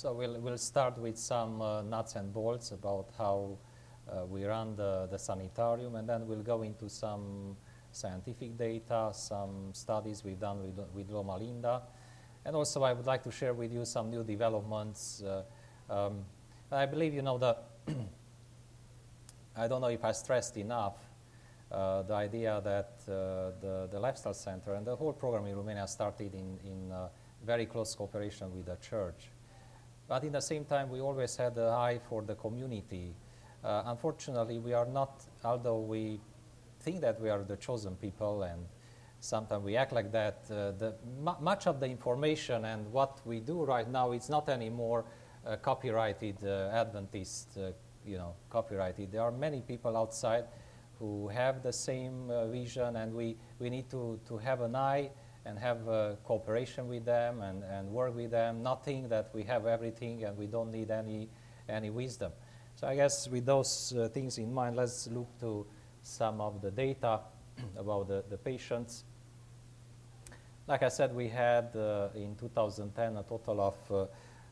So we'll, we'll start with some uh, nuts and bolts about how uh, we run the, the sanitarium, and then we'll go into some scientific data, some studies we've done with, with Loma Linda. And also I would like to share with you some new developments. Uh, um, I believe you know that, I don't know if I stressed enough uh, the idea that uh, the, the Lifestyle Center and the whole program in Romania started in, in uh, very close cooperation with the church. But in the same time, we always had an eye for the community. Uh, unfortunately, we are not, although we think that we are the chosen people and sometimes we act like that, uh, the, much of the information and what we do right now is not anymore uh, copyrighted Adventist, you know, copyrighted. There are many people outside who have the same uh, vision, and we, we need to, to have an eye and have uh, cooperation with them and, and work with them, not think that we have everything and we don't need any, any wisdom. So I guess with those uh, things in mind, let's look to some of the data about the, the patients. Like I said, we had uh, in 2010 a total of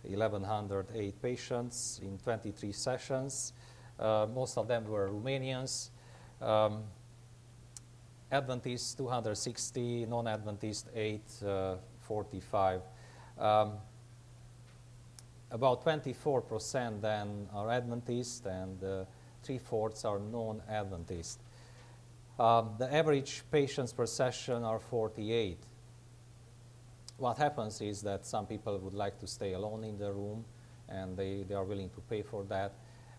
1,108 uh, patients in 23 sessions. Uh, most of them were Romanians. Um, Adventist 260, non-Adventist 845. Uh, um, about 24% then are Adventist and uh, three-fourths are non-Adventist. Um, the average patients per session are 48. What happens is that some people would like to stay alone in the room and they, they are willing to pay for that.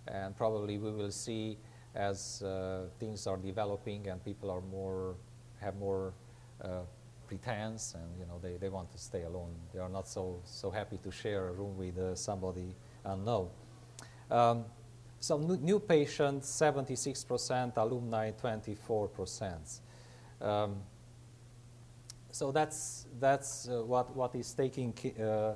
And probably we will see as uh, things are developing and people are more have more uh, pretense and you know they, they want to stay alone. They are not so so happy to share a room with uh, somebody unknown. Um, so new patients, 76%, alumni, 24%. Um, so that's that's uh, what what is taking uh,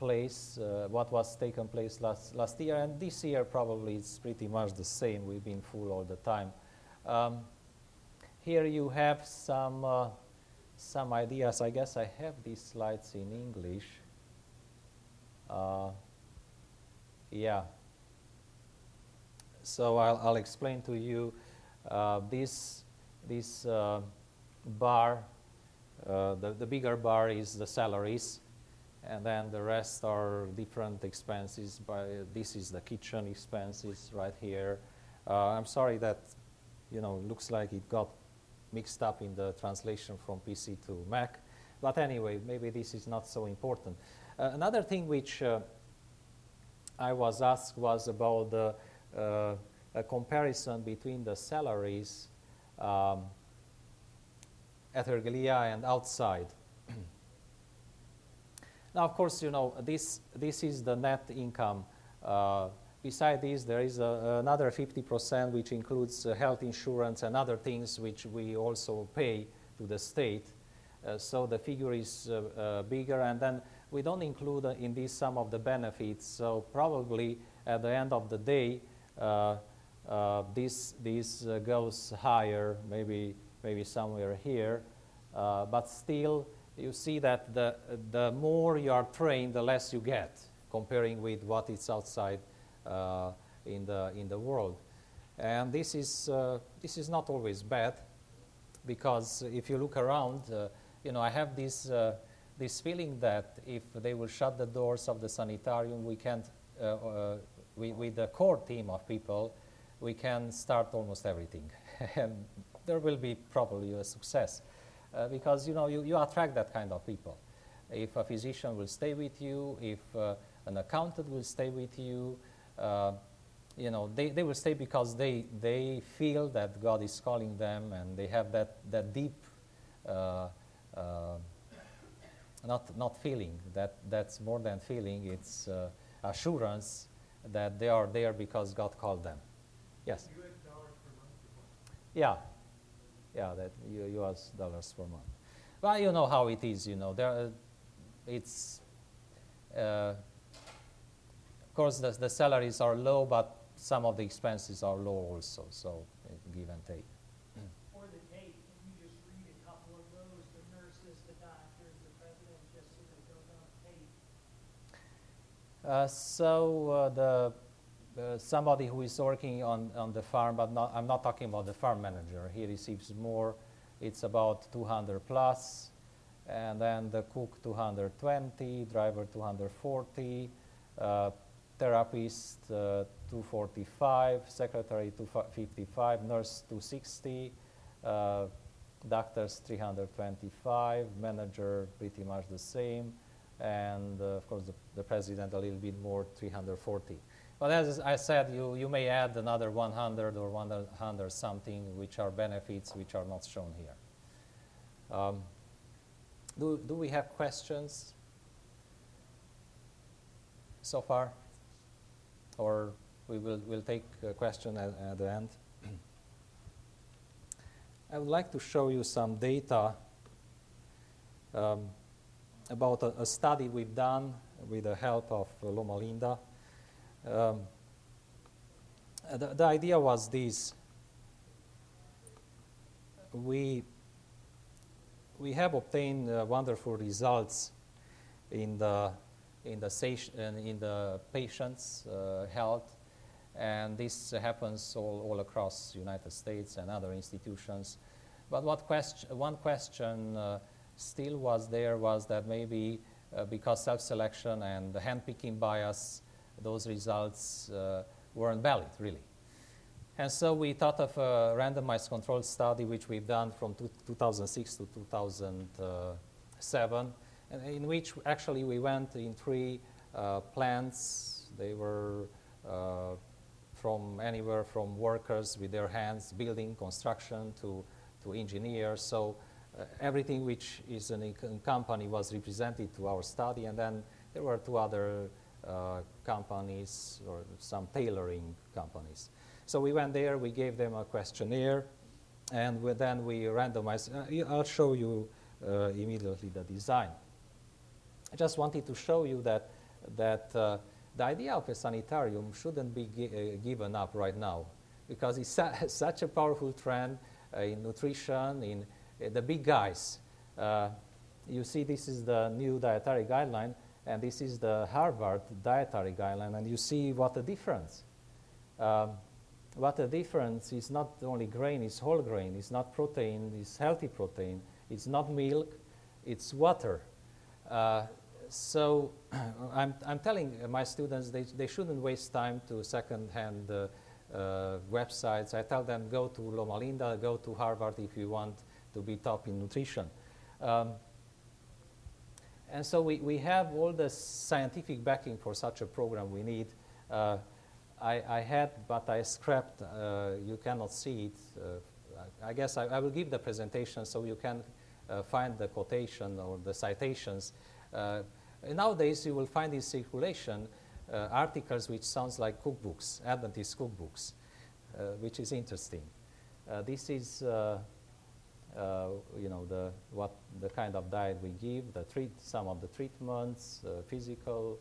place, uh, what was taken place last, last year, and this year probably it's pretty much the same. We've been full all the time. Um, here you have some, uh, some ideas. I guess I have these slides in English. Uh, yeah. So I'll, I'll, explain to you uh, this, this uh, bar, uh, the, the bigger bar is the salaries and then the rest are different expenses. By this is the kitchen expenses right here. Uh, I'm sorry that you know looks like it got mixed up in the translation from PC to Mac, but anyway, maybe this is not so important. Uh, another thing which uh, I was asked was about the uh, a comparison between the salaries um, at Ergelia and outside. Now, of course, you know, this, this is the net income. Uh, beside this, there is a, another 50% which includes uh, health insurance and other things which we also pay to the state. Uh, so the figure is uh, uh, bigger, and then we don't include uh, in this some of the benefits. So probably at the end of the day, this, this goes higher, maybe, maybe somewhere here, but still you see that the, the more you are trained, the less you get, comparing with what is outside uh, in, the, in the world. And this is, uh, this is not always bad, because if you look around, uh, you know, I have this, uh, this feeling that if they will shut the doors of the sanitarium, we can't, uh, uh, with the core team of people, we can start almost everything. and there will be probably a success uh, because you know you, you attract that kind of people. If a physician will stay with you, if uh, an accountant will stay with you, uh, you know they, they will stay because they they feel that God is calling them and they have that that deep uh, uh, not not feeling that that's more than feeling it's uh, assurance that they are there because God called them. Yes. Yeah, yeah, that U.S. dollars per month. Well, you know how it is. You know, there, uh, it's uh, of course the, the salaries are low, but some of the expenses are low also. So uh, give and take. For the tape, you just read a couple of those? The nurses, the doctors, the president, just so that goes on tape. Uh, so uh, the uh, somebody who is working on, on the farm, but not, I'm not talking about the farm manager. He receives more. It's about 200 plus. plus, and then the cook 220, driver 240, uh, therapist uh, 245, secretary 255, nurse 260, uh, doctors 325, manager pretty much the same, and uh, of course the, the, president a little bit more, 340. But as I said, you, you may add another 100 or 100 something, which are benefits which are not shown here. Um, do, do we have questions so far? Or we will we'll take a question at, at the end. I would like to show you some data um, about a, a, study we've done with the help of uh, Loma Linda. Um, the, the idea was this. We, we have obtained uh, wonderful results in the, in the, in the patient's uh, health and this happens all, all across United States and other institutions. But what question, one question uh, still was there was that maybe uh, because self-selection and the hand-picking bias, those results uh, weren't valid, really. And so we thought of a randomized controlled study, which we've done from 2006 to 2007, and in which actually we went in three uh, plants. They were uh, from anywhere from workers with their hands, building, construction, to, to engineers. So uh, everything which is in a company was represented to our study. And then there were two other companies or some tailoring companies. So we went there, we gave them a questionnaire, and we, then we randomized. Uh, I'll show you uh, immediately the design. I just wanted to show you that, that uh, the idea of a sanitarium shouldn't be gi uh, given up right now because it's su such a powerful trend uh, in nutrition, in uh, the big guys. Uh, you see, this is the new dietary guideline, and this is the Harvard dietary guideline, and you see what a difference. Um, what a difference is not only grain, it's whole grain, it's not protein, it's healthy protein, it's not milk, it's water. Uh, so I'm, I'm telling my students they, they shouldn't waste time to second-hand uh, uh, websites. I tell them go to Loma Linda, go to Harvard if you want to be top in nutrition. Um, and so we, we have all the scientific backing for such a program we need. Uh, I, I, had, but I scrapped. Uh, you cannot see it. Uh, I guess I, I, will give the presentation so you can uh, find the quotation or the citations. Uh, nowadays, you will find in circulation uh, articles which sounds like cookbooks, Adventist cookbooks, which is interesting. This is, uh, uh, you know, the, what the kind of diet we give, the treat, some of the treatments, physical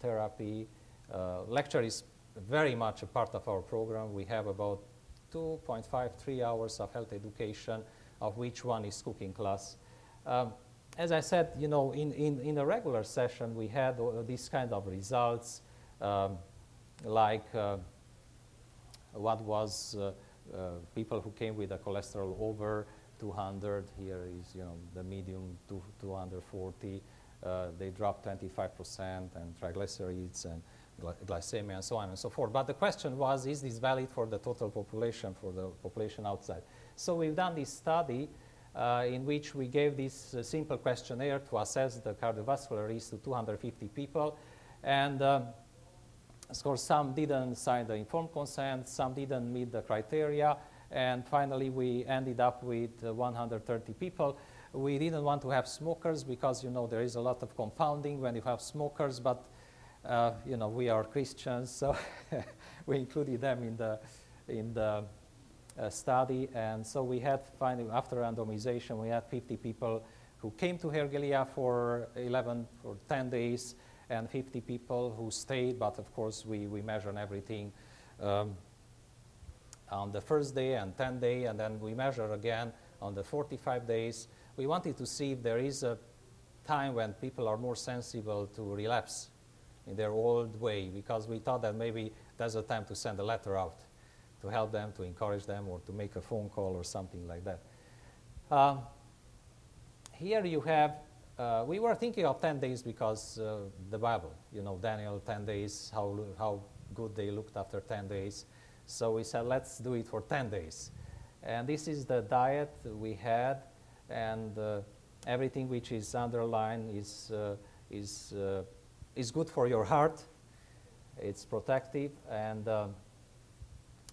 therapy. lecture is very much a part of our program. We have about 2.5, 3 hours of health education, of which one is cooking class. Um, as I said, you know, in, in, in a regular session, we had uh, these kind of results, um, like uh, what was uh, uh people who came with a cholesterol over 200. Here is, you know, the medium to 240. Uh, they dropped 25%, and triglycerides and glycemia and so on and so forth. But the question was, is this valid for the total population, for the population outside? So we've done this study uh, in which we gave this uh, simple questionnaire to assess the cardiovascular risk to 250 people. And um, of course, some didn't sign the informed consent, some didn't meet the criteria, and finally we ended up with uh, 130 people. We didn't want to have smokers because, you know, there is a lot of compounding when you have smokers, but, uh, you know, we are Christians, so we included them in the, in the uh, study. And so we had, finally, after randomization, we had 50 people who came to Herghelia for 11 or 10 days and 50 people who stayed, but of course we, we measured everything um, on the first day and 10 day, and then we measure again on the 45 days. We wanted to see if there is a time when people are more sensible to relapse in their old way because we thought that maybe there's a time to send a letter out to help them, to encourage them, or to make a phone call or something like that. Um, here you have, uh, we were thinking of 10 days because uh, the Bible, you know, Daniel, 10 days, how, how good they looked after 10 days. So we said, let's do it for 10 days. And this is the diet we had, and uh, everything which is underlined is, uh, is, uh, is good for your heart. It's protective, and um,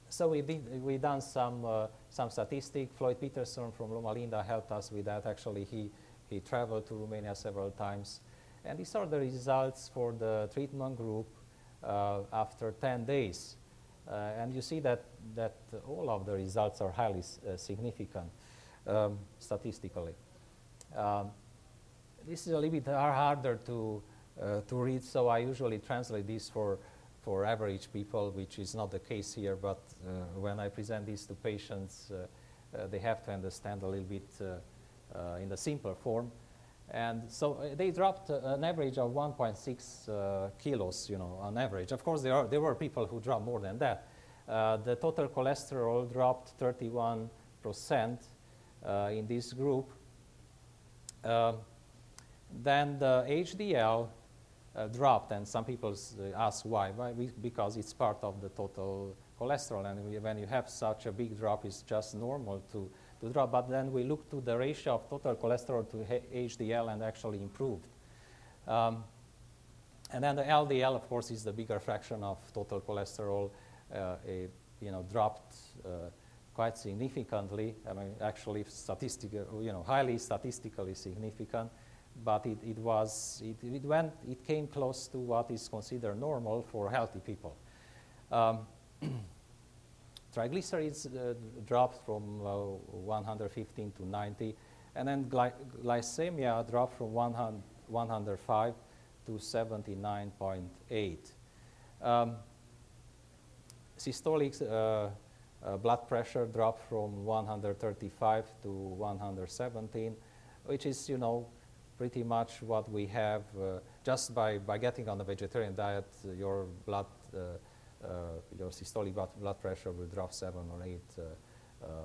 so we did we done some uh, some statistic. Floyd Peterson from Loma Linda helped us with that. Actually, he he traveled to Romania several times, and these are the results for the treatment group uh, after 10 days. Uh, and you see that that all of the results are highly uh, significant um, statistically. Um, this is a little bit harder to uh, to read, so I usually translate this for for average people, which is not the case here, but uh, when I present this to patients, uh, they have to understand a little bit in the simpler form. And so they dropped an average of 1.6 kilos, you know, on average. Of course, there, are, there were people who dropped more than that. the total cholesterol dropped 31 percent in this group. Uh, then the HDL uh, dropped, and some people uh, ask why. why because it's part of the total cholesterol, and when you have such a big drop, it's just normal to, to drop. But then we look to the ratio of total cholesterol to HDL and actually improved. Um, and then the LDL, of course, is the bigger fraction of total cholesterol. Uh, it, you know, dropped uh, quite significantly. I mean, actually, statistical, you know, highly statistically significant but it, it was, it, it, went, it came close to what is considered normal for healthy people. Um, triglycerides uh, dropped from uh, 115 to 90, and then gly glycemia dropped from 100, 105 to 79.8. Um, systolic uh, uh, blood pressure dropped from 135 to 117, which is, you know, pretty much what we have uh, just by, by getting on a vegetarian diet, uh, your blood, uh, your systolic blood, pressure will drop seven or eight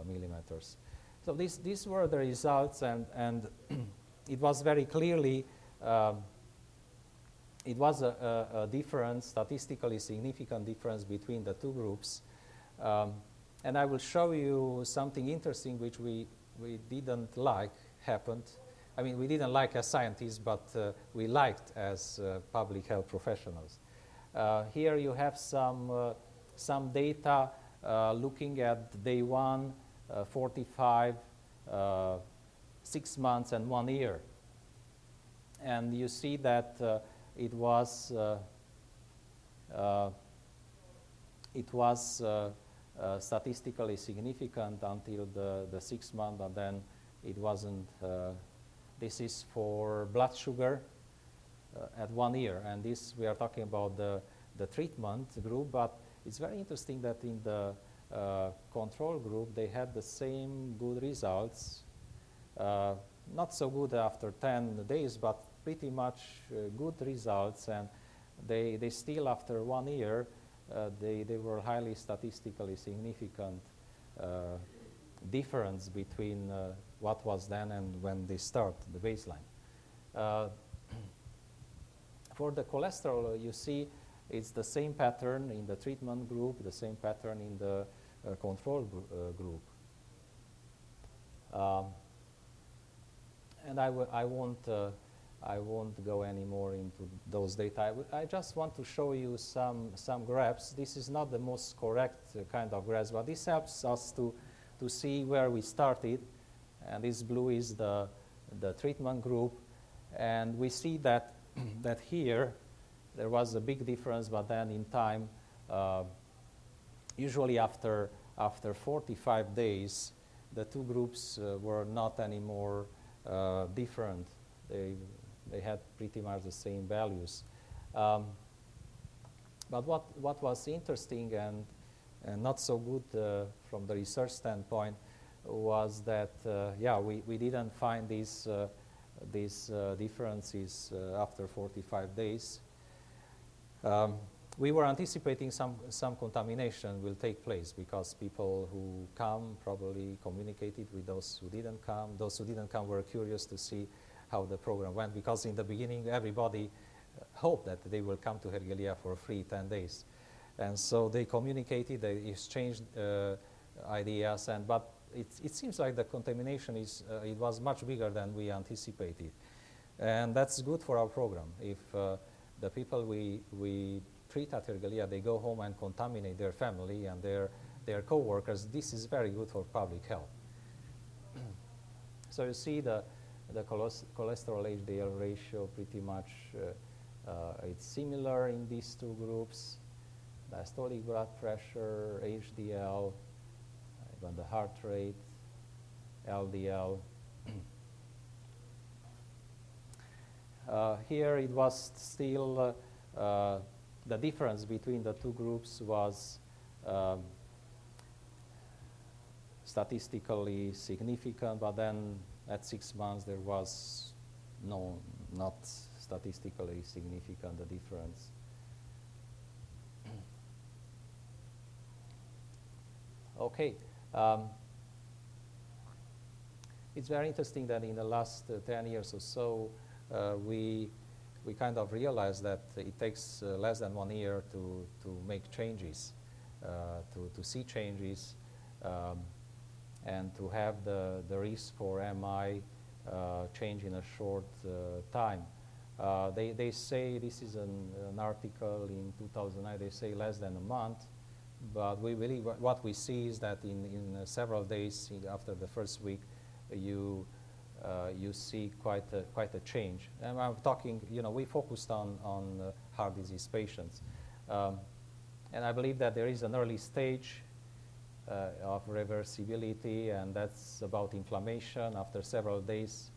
millimeters. So these, these were the results, and, and it was very clearly um, it was a, a, a, difference, statistically significant difference between the two groups. Um, and I will show you something interesting which we, we didn't like happened I mean, we didn't like as scientists, but uh, we liked as uh, public health professionals. Uh, here you have some, uh, some data uh, looking at day one, uh, 45, six months, and one year. And you see that it was, it was statistically significant until the, the six month, but then it wasn't this is for blood sugar uh, at one year. And this, we are talking about the, the treatment group, but it's very interesting that in the uh, control group, they had the same good results. Uh, not so good after 10 days, but pretty much uh, good results. And they, they still, after one year, uh, they, they were highly statistically significant uh, difference between what was then and when they start the baseline. Uh, for the cholesterol, you see it's the same pattern in the treatment group, the same pattern in the uh, control gr uh, group. Um, and I, I won't uh, I won't go any more into those data. I, just want to show you some, some graphs. This is not the most correct uh, kind of graphs, but this helps us to, to see where we started and this blue is the, the treatment group. And we see that, that here there was a big difference, but then in time, uh, usually after, after 45 days, the two groups uh, were not anymore uh, different. They, they had pretty much the same values. Um, but what, what was interesting and, and not so good uh, from the research standpoint was that, uh, yeah, we, we didn't find these, uh, these uh, differences after 45 days. Um, we were anticipating some, some contamination will take place because people who come probably communicated with those who didn't come. Those who didn't come were curious to see how the program went because in the beginning everybody uh, hoped that they will come to Herghelia for free 10 days. And so they communicated, they exchanged uh, ideas, and, but it, it seems like the contamination is, uh, it was much bigger than we anticipated. And that's good for our program. If uh, the people we, we treat at Herghelia, they go home and contaminate their family and their, their co-workers, this is very good for public health. so you see the, the cholesterol HDL ratio pretty much, uh, uh, it's similar in these two groups. Diastolic blood pressure, HDL, even the heart rate, LDL. uh, here it was still uh, uh, the difference between the two groups was um, statistically significant, but then at six months there was no, not statistically significant the difference. okay. Um, it's very interesting that in the last uh, 10 years or so, uh, we we kind of realized that it takes uh, less than one year to, to make changes, to, to see changes, um, and to have the, the risk for MI uh, change in a short uh, time. Uh, they, they say, this is an, an article in 2009, they say less than a month, but we really, what we see is that in, in uh, several days after the first week, you uh, you see quite a, quite a change. And I'm talking, you know, we focused on, on uh, heart disease patients. Um, and I believe that there is an early stage uh, of reversibility, and that's about inflammation. After several days,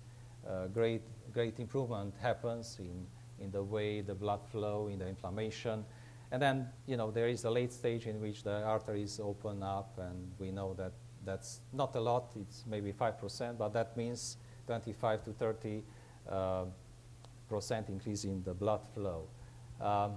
uh, great, great improvement happens in, in the way the blood flow, in the inflammation. And then, you know, there is a late stage in which the arteries open up, and we know that that's not a lot, it's maybe 5%, but that means 25 to 30 uh, percent increase in the blood flow. Um,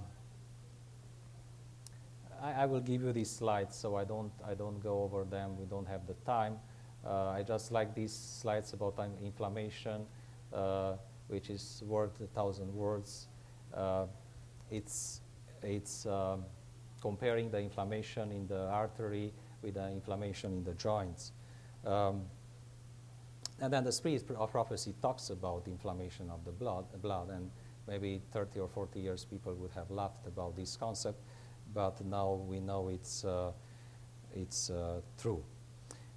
I, I, will give you these slides, so I don't, I don't go over them. We don't have the time. Uh, I just like these slides about inflammation, uh, which is worth a thousand words. Uh, it's it's um, comparing the inflammation in the artery with the inflammation in the joints. Um, and then the spirit of prophecy talks about inflammation of the blood, blood, and maybe 30 or 40 years people would have laughed about this concept, but now we know it's, uh, it's uh, true.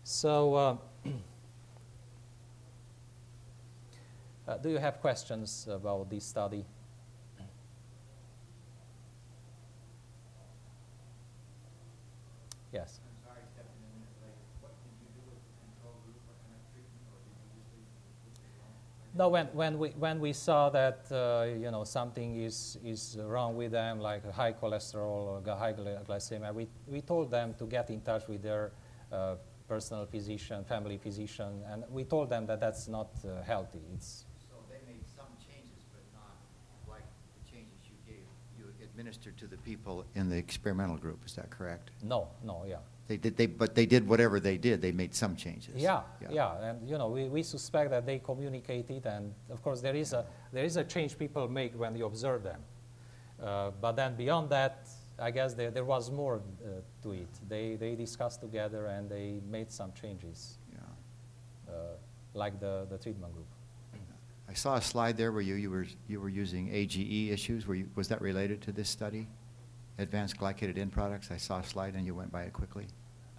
So, uh, uh do you have questions about this study? No, when, when, we, when we saw that uh, you know, something is, is wrong with them, like high cholesterol or high glycemia, we, we told them to get in touch with their uh, personal physician, family physician, and we told them that that's not uh, healthy. It's so they made some changes, but not like the changes you gave, you administered to the people in the experimental group. Is that correct? No, no, yeah. They did, they, but they did whatever they did. They made some changes. Yeah, yeah, yeah. and you know, we, we suspect that they communicated, and of course, there is a there is a change people make when you observe them. Uh, but then beyond that, I guess there, there was more uh, to it. They they discussed together and they made some changes. Yeah. Uh, like the the treatment group. I saw a slide there where you, you were you were using AGE issues. Were you, was that related to this study? Advanced glycated end products? I saw a slide and you went by it quickly.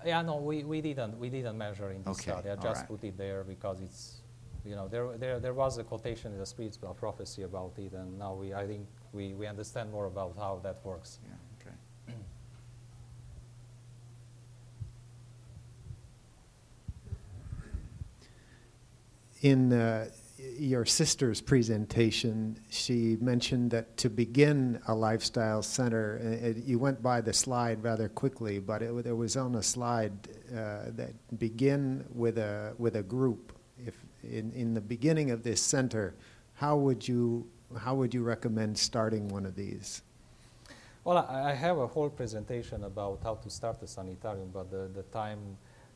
Yeah, no, we, we didn't we didn't measure in this okay, study. I just right. put it there because it's you know there, there there was a quotation in the Spirit of Prophecy about it, and now we I think we, we understand more about how that works. Yeah. Okay. in uh, your sister's presentation, she mentioned that to begin a lifestyle center, it, you went by the slide rather quickly, but it, it was on a slide uh, that begin with a with a group. If in, in the beginning of this center, how would you how would you recommend starting one of these? Well, I, I have a whole presentation about how to start a sanitarium, but the, the time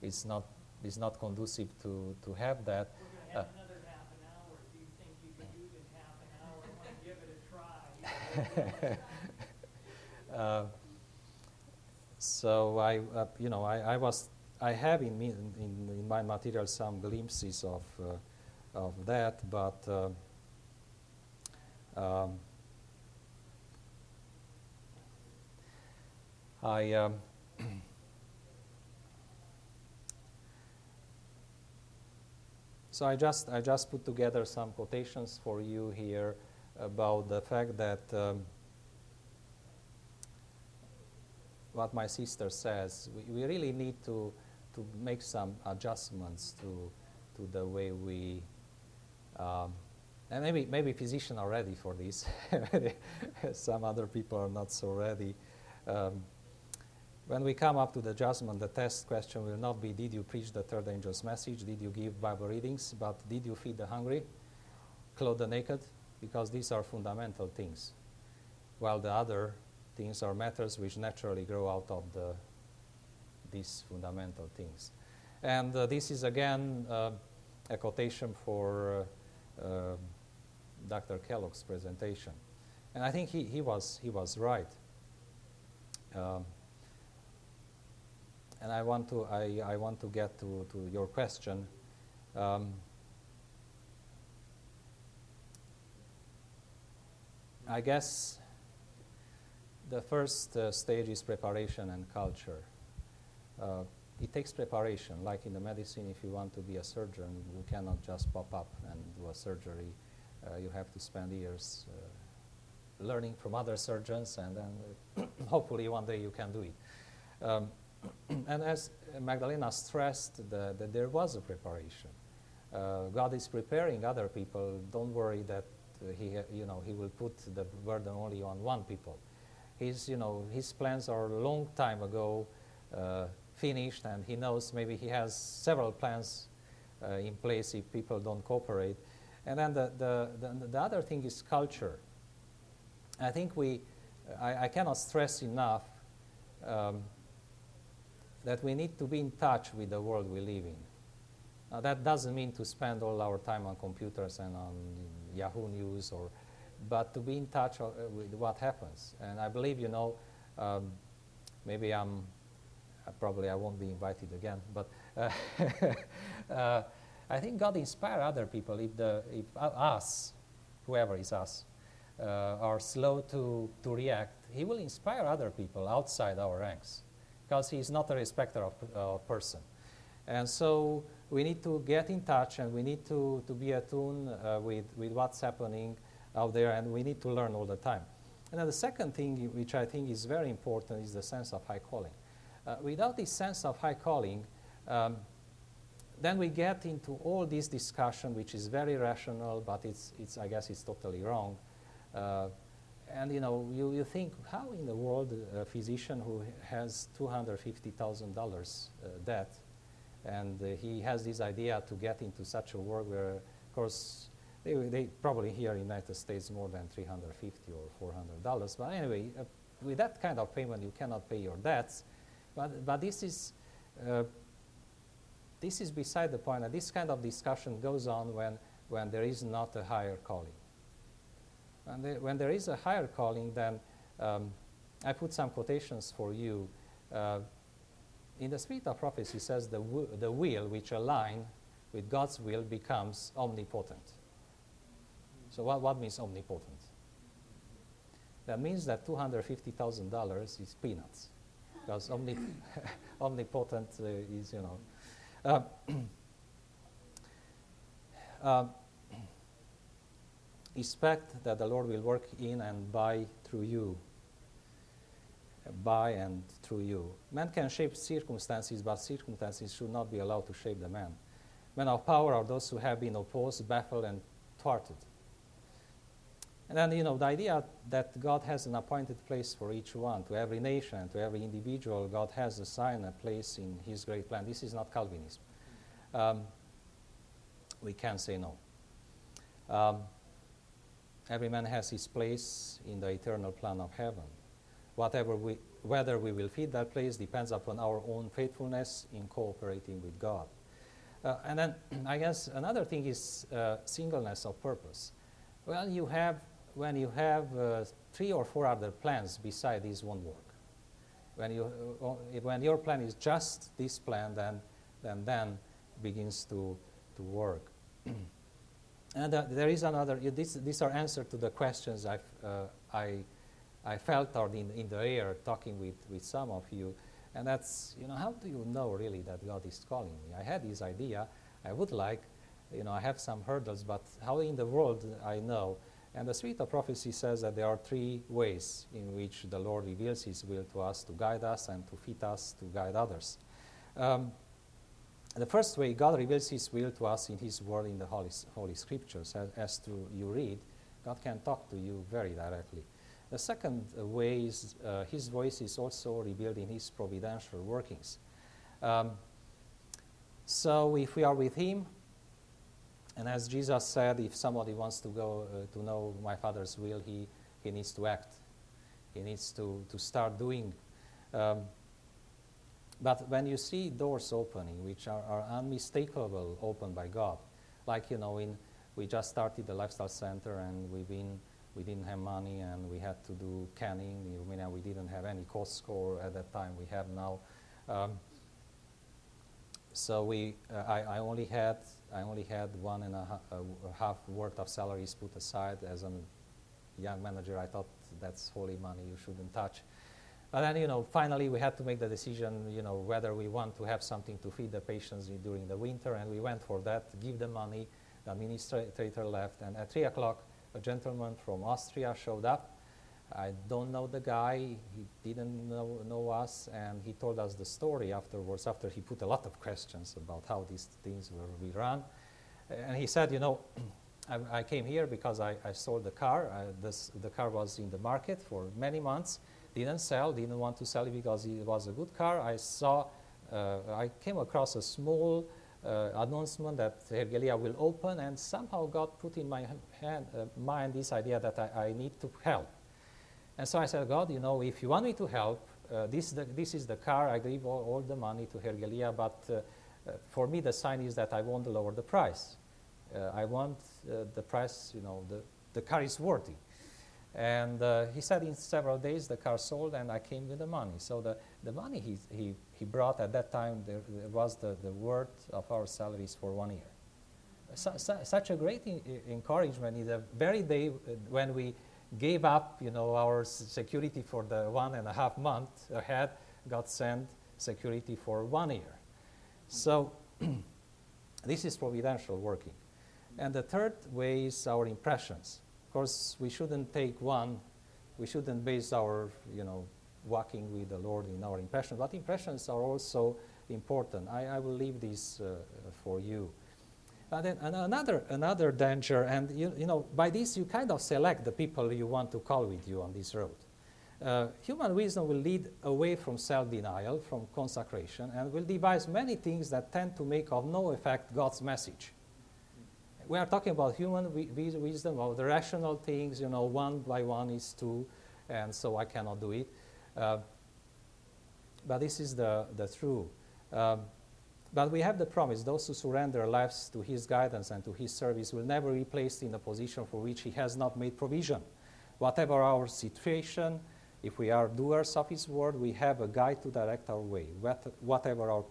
is not, is not conducive to, to have that. We're gonna have Uh, another half an hour. Do you think you can do it in half an hour? Want to give it a try? Uh, so I, uh, you know, I, I was, I have in, me, in, in my material some glimpses of, uh, of that, but uh, um, I. Um, So I just, I just put together some quotations for you here about the fact that um, what my sister says, we, we really need to, to make some adjustments to, to the way we, um, and maybe, maybe physicians are ready for this. some other people are not so ready. Um, when we come up to the adjustment, the test question will not be Did you preach the third angel's message? Did you give Bible readings? But did you feed the hungry? Clothe the naked? Because these are fundamental things. While the other things are matters which naturally grow out of the, these fundamental things. And uh, this is again uh, a quotation for uh, uh Dr. Kellogg's presentation. And I think he, he, was, he was right. Um, and I want to, I, I want to get to, to your question. Um, I guess the first uh, stage is preparation and culture. Uh, it takes preparation, like in the medicine, if you want to be a surgeon, you cannot just pop up and do a surgery. Uh, you have to spend years uh, learning from other surgeons, and then hopefully one day you can do it. Um, and as Magdalena stressed, that there was a preparation. Uh, God is preparing other people. Don't worry that uh, he, you know, he will put the burden only on one people. His, you know, his plans are a long time ago uh, finished, and he knows maybe he has several plans uh, in place if people don't cooperate. And then the, the, the, the other thing is culture. I think we, I, I cannot stress enough um, that we need to be in touch with the world we live in. Now, that doesn't mean to spend all our time on computers and on Yahoo News, or, but to be in touch uh, with what happens. And I believe, you know, um, maybe I'm, uh, probably I won't be invited again, but uh, uh, I think God inspire other people if, the, if us, whoever is us, uh, are slow to, to react, He will inspire other people outside our ranks because he is not a respecter of uh, person. And so we need to get in touch and we need to, to be attuned uh, with, with what's happening out there and we need to learn all the time. And then the second thing, which I think is very important, is the sense of high calling. Uh, without this sense of high calling, um, then we get into all this discussion, which is very rational, but it's, it's I guess it's totally wrong. Uh, and you know, you, you think, how in the world a physician who has $250,000 uh, debt, and uh, he has this idea to get into such a work where, of course, they, they probably here in the United States more than 350 or $400. But anyway, uh, with that kind of payment, you cannot pay your debts. But, but this is uh, this is beside the point. And this kind of discussion goes on when, when there is not a higher calling. And when there is a higher calling, then um, I put some quotations for you. Uh, in the Spirit of Prophecy, says the, the will which align with God's will becomes omnipotent. So what, what means omnipotent? That means that $250,000 is peanuts. Because omni omnipotent uh, is, you know. Uh, uh, expect that the Lord will work in and by through you. By and through you. Man can shape circumstances, but circumstances should not be allowed to shape the man. Men of power are those who have been opposed, baffled, and thwarted. And then, you know, the idea that God has an appointed place for each one, to every nation, to every individual, God has assigned a place in His great plan. This is not Calvinism. Um, we can't say no. Um, Every man has his place in the eternal plan of heaven. Whatever we, whether we will feed that place depends upon our own faithfulness in cooperating with God. Uh, and then I guess another thing is uh, singleness of purpose. Well, you have, when you have uh, three or four other plans beside this won't work. When, you, uh, when your plan is just this plan, then then then begins to, to work. and uh, there is another, this, these are answers to the questions I've, uh, I, I felt out in, in the air talking with, with some of you. And that's, you know, how do you know really that God is calling me? I had this idea. I would like, you know, I have some hurdles, but how in the world I know? And the Spirit of Prophecy says that there are three ways in which the Lord reveals His will to us to guide us and to fit us to guide others. Um, the first way God reveals His will to us in His Word in the Holy, Holy Scriptures, as, as you read, God can talk to you very directly. The second way is uh, His voice is also revealed in His providential workings. Um, so if we are with Him, and as Jesus said, if somebody wants to go uh, to know my Father's will, he, he needs to act. He needs to, to start doing. Um, but when you see doors opening, which are, are unmistakable opened by God, like, you know, in, we just started the lifestyle center and we've been, we didn't have money and we had to do canning. You mean, we didn't have any cost score at that time. We have now. Um, so we, uh, I, I, only had, I only had one and a, a half worth of salaries put aside as a young manager. I thought that's holy money you shouldn't touch. But then, you know, finally we had to make the decision, you know, whether we want to have something to feed the patients during the winter, and we went for that, give them money. The administrator left, and at 3 o'clock, a gentleman from Austria showed up. I don't know the guy, he didn't know, know us, and he told us the story afterwards, after he put a lot of questions about how these things were we run. And he said, you know, I, I, came here because I, I sold the car. I, this, the car was in the market for many months didn't sell, didn't want to sell it because it was a good car. I saw, uh, I came across a small announcement that Herghelia will open, and somehow God put in my hand, uh, mind this idea that I, I, need to help. And so I said, God, you know, if you want me to help, uh, this, the, this is the car, I give all, all the money to Herghelia, but uh, uh, for me the sign is that I want to lower the price. I want the price, you know, the, the car is worthy. And uh, he said in several days the car sold and I came with the money. So the, the money he, he, he brought at that time there, there was the, the worth of our salaries for one year. Su su such a great encouragement in the very day when we gave up you know, our security for the one and a half month ahead, God sent security for one year. So this is providential working. And the third way is our impressions. Of course, we shouldn't take one, we shouldn't base our, you know, walking with the Lord in our impressions, but impressions are also important. I, I will leave this uh, for you. And then another, another danger, and you, you know, by this you kind of select the people you want to call with you on this road. Uh, human wisdom will lead away from self denial, from consecration, and will devise many things that tend to make of no effect God's message we are talking about human wi wisdom, of the rational things, you know, one by one is two, and so I cannot do it. Uh, but this is the, the true. Um, but we have the promise those who surrender lives to His guidance and to His service will never be placed in a position for which He has not made provision. Whatever our situation, if we are doers of His word, we have a guide to direct our way. Whatever our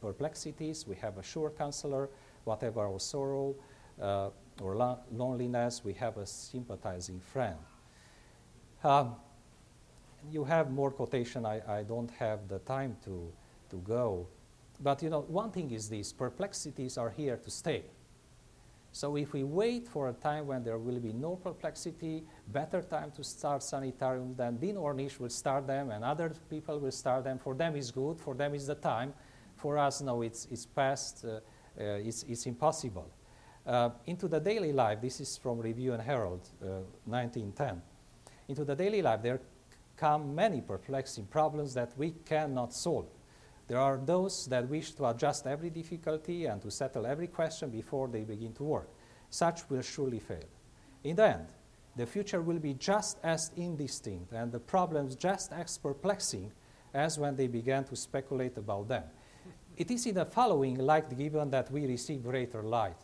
perplexities, we have a sure counselor. Whatever our sorrow, uh, or lo loneliness, we have a sympathizing friend. Um, you have more quotation. I, I don't have the time to, to go. But you know, one thing is this, perplexities are here to stay. So if we wait for a time when there will be no perplexity, better time to start sanitarium, then Dean Ornish will start them and other people will start them. For them is good, for them is the time. For us, no, it's, it's past, uh, uh, it's, it's impossible. Uh, into the daily life, this is from Review and Herald, uh, 1910. Into the daily life, there come many perplexing problems that we cannot solve. There are those that wish to adjust every difficulty and to settle every question before they begin to work. Such will surely fail. In the end, the future will be just as indistinct and the problems just as perplexing as when they began to speculate about them. It is in the following light given that we receive greater light.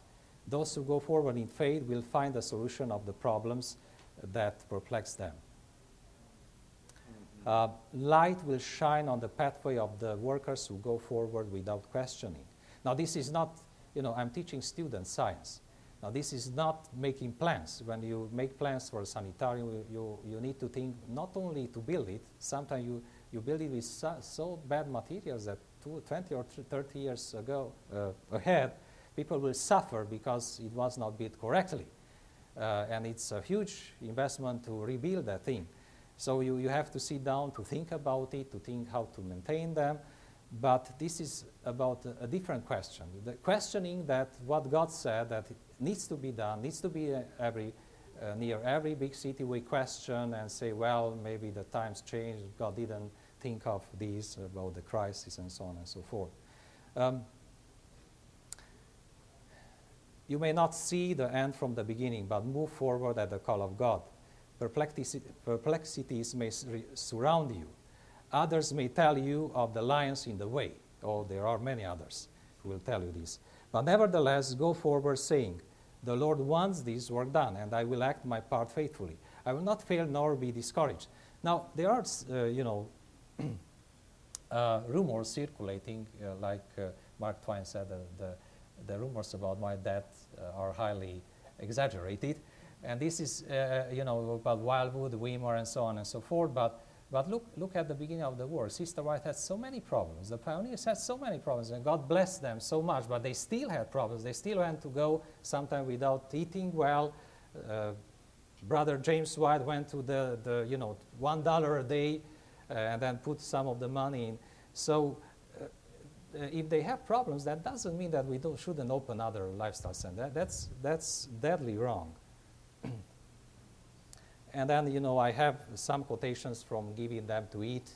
Those who go forward in faith will find a solution of the problems that perplex them. Uh, light will shine on the pathway of the workers who go forward without questioning. Now, this is not, you know, I'm teaching students science. Now, this is not making plans. When you make plans for a sanitarium, you, you, you need to think not only to build it, sometimes you, you build it with so, so bad materials that two, 20 or 30 years ago, uh, ahead, people will suffer because it was not built correctly. Uh, and it's a huge investment to rebuild that thing. So you, you have to sit down to think about it, to think how to maintain them. But this is about a, a different question. The questioning that what God said that needs to be done, needs to be uh, every, uh, near every big city we question and say, well, maybe the times changed, God didn't think of these, about the crisis and so on and so forth. Um, you may not see the end from the beginning, but move forward at the call of God. Perplexities may surround you. Others may tell you of the lions in the way. Oh, there are many others who will tell you this. But nevertheless, go forward saying, The Lord wants this work done, and I will act my part faithfully. I will not fail nor be discouraged. Now, there are, uh, you know, uh, rumors circulating, uh, like uh, Mark Twain said, the, the rumors about my death uh, are highly exaggerated. And this is, uh, you know, about Wildwood, Weimar, and so on and so forth. But, but look, look at the beginning of the war. Sister White had so many problems. The pioneers had so many problems, and God blessed them so much. But they still had problems. They still had to go sometimes without eating well. Uh, Brother James White went to the, the you know, one dollar a day, uh, and then put some of the money in. So if they have problems, that doesn't mean that we shouldn't open other lifestyle centers. That, that's, that's deadly wrong. and then, you know, I have some quotations from giving them to eat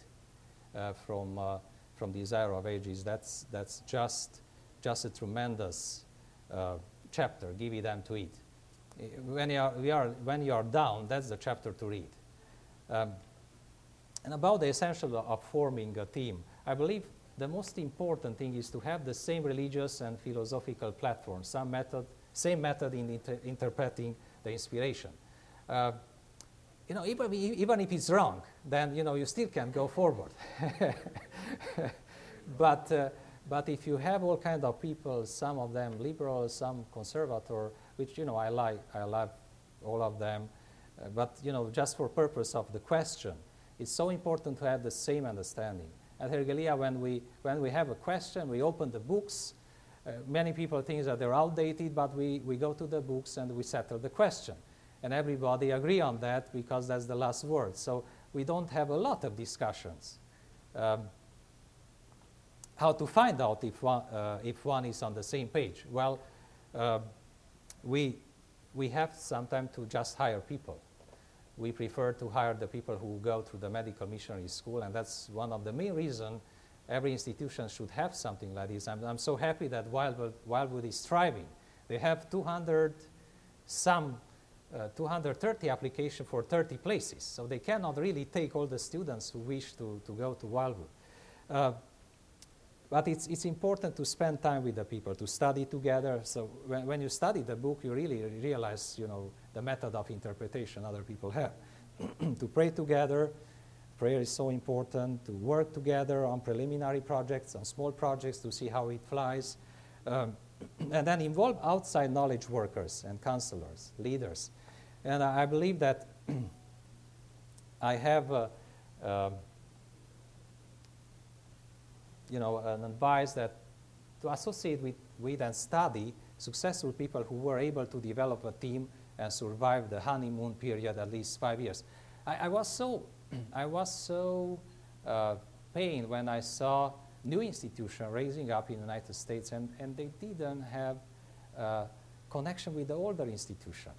uh, from, uh, from Desire of Ages. That's, that's just, just a tremendous uh, chapter, giving them to eat. When you, are, we are, when you are down, that's the chapter to read. Um, and about the essential of forming a team, I believe the most important thing is to have the same religious and philosophical platform, some method, same method in inter interpreting the inspiration. Uh, you know, even, even if it's wrong, then you know you still can go forward. but uh, but if you have all kind of people, some of them liberal, some conservative, which you know I like, I love all of them, uh, but you know just for purpose of the question, it's so important to have the same understanding. At Herghelia, when we, when we have a question, we open the books. Uh, many people think that they're outdated, but we, we go to the books and we settle the question. And everybody agree on that because that's the last word. So we don't have a lot of discussions. Um, how to find out if one, uh, if one is on the same page? Well, uh, we, we have sometimes to just hire people we prefer to hire the people who go through the medical missionary school, and that's one of the main reasons every institution should have something like this. I'm, I'm so happy that Wildwood, Wildwood is thriving. They have 200 some uh, 230 applications for 30 places. So they cannot really take all the students who wish to, to go to Wildwood. Uh, but it's, it's important to spend time with the people, to study together. So when, when you study the book, you really realize, you know, the method of interpretation other people have. to pray together, prayer is so important, to work together on preliminary projects, on small projects to see how it flies. Um, and then involve outside knowledge workers and counselors, leaders. And I, believe that I have uh, uh, you know, an advice that to associate with, with and study successful people who were able to develop a team and survive the honeymoon period at least five years. I, I was so, I was so uh, pained when I saw new institutions raising up in the United States and, and they didn't have uh, connection with the older institution.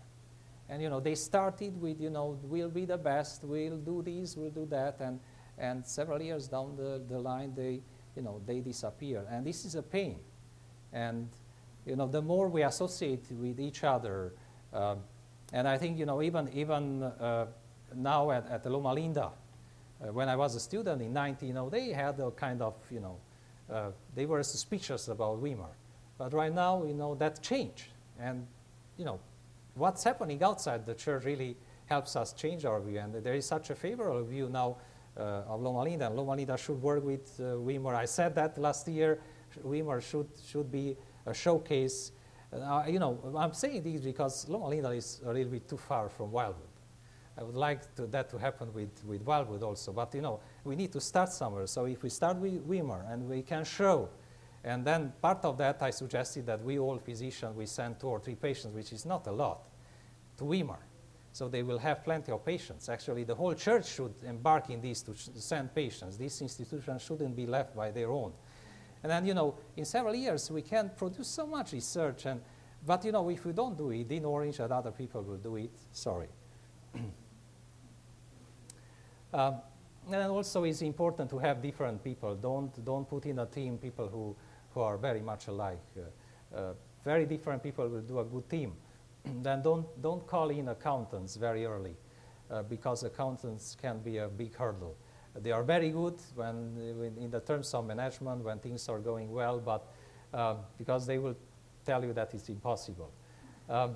And you know, they started with, you know, we'll be the best, we'll do this, we'll do that, and, and several years down the, the line, they, you know, they disappear. And this is a pain. And, you know, the more we associate with each other, uh, and I think, you know, even, even uh, now at, at Loma Linda, uh, when I was a student in 19, they had a kind of, you know, uh, they were suspicious about Weimar. But right now, you know, that changed. And, you know, what's happening outside the church really helps us change our view. And there is such a favorable view now uh, of Loma Linda. And Loma Linda should work with uh, Weimar. I said that last year. Weimar should, should be a showcase. Uh, you know, I'm saying this because Loma Linda is a little bit too far from Wildwood. I would like to, that to happen with, with Wildwood also. But, you know, we need to start somewhere. So if we start with Weimar and we can show, and then part of that I suggested that we all physicians, we send two or three patients, which is not a lot, to Weimar. So they will have plenty of patients. Actually, the whole church should embark in this to send patients. These institutions shouldn't be left by their own. And then, you know, in several years, we can produce so much research. And, but, you know, if we don't do it, Dean Ornish and other people will do it. Sorry. um, and also it's important to have different people. Don't, don't put in a team people who, who are very much alike. Uh, uh, very different people will do a good team. then don't, don't call in accountants very early uh, because accountants can be a big hurdle. They are very good when, in the terms of management when things are going well, but um, because they will tell you that it's impossible. Um,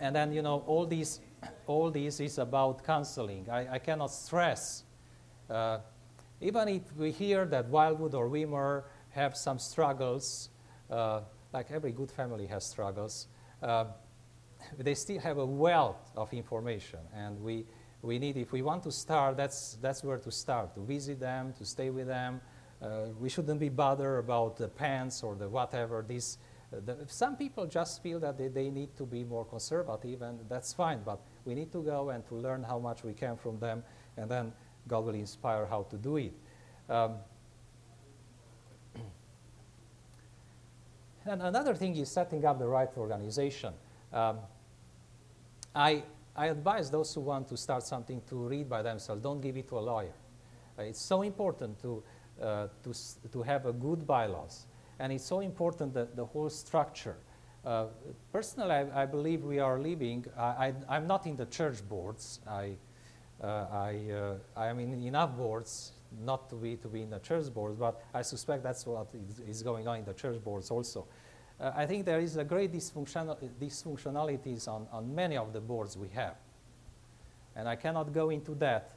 and then, you know, all these, all this is about counseling. I, I cannot stress, uh, even if we hear that Wildwood or Weimar have some struggles, uh, like every good family has struggles, uh, they still have a wealth of information. And we, we need, if we want to start, that's, that's where to start, to visit them, to stay with them. Uh, we shouldn't be bothered about the pants or the whatever. This, uh, the, some people just feel that they, they need to be more conservative, and that's fine. But we need to go and to learn how much we can from them, and then God will inspire how to do it. Um, and another thing is setting up the right organization. Um, I, I advise those who want to start something to read by themselves. Don't give it to a lawyer. Uh, it's so important to, uh, to, to have a good bylaws. And it's so important that the whole structure. Uh, personally, I, I, believe we are living, I, am not in the church boards. I, uh, I, uh, I am in enough boards not to be, to be in the church boards, but I suspect that's what is, is going on in the church boards also. Uh, I think there is a great dysfunctional, dysfunctionalities on, on many of the boards we have. And I cannot go into that,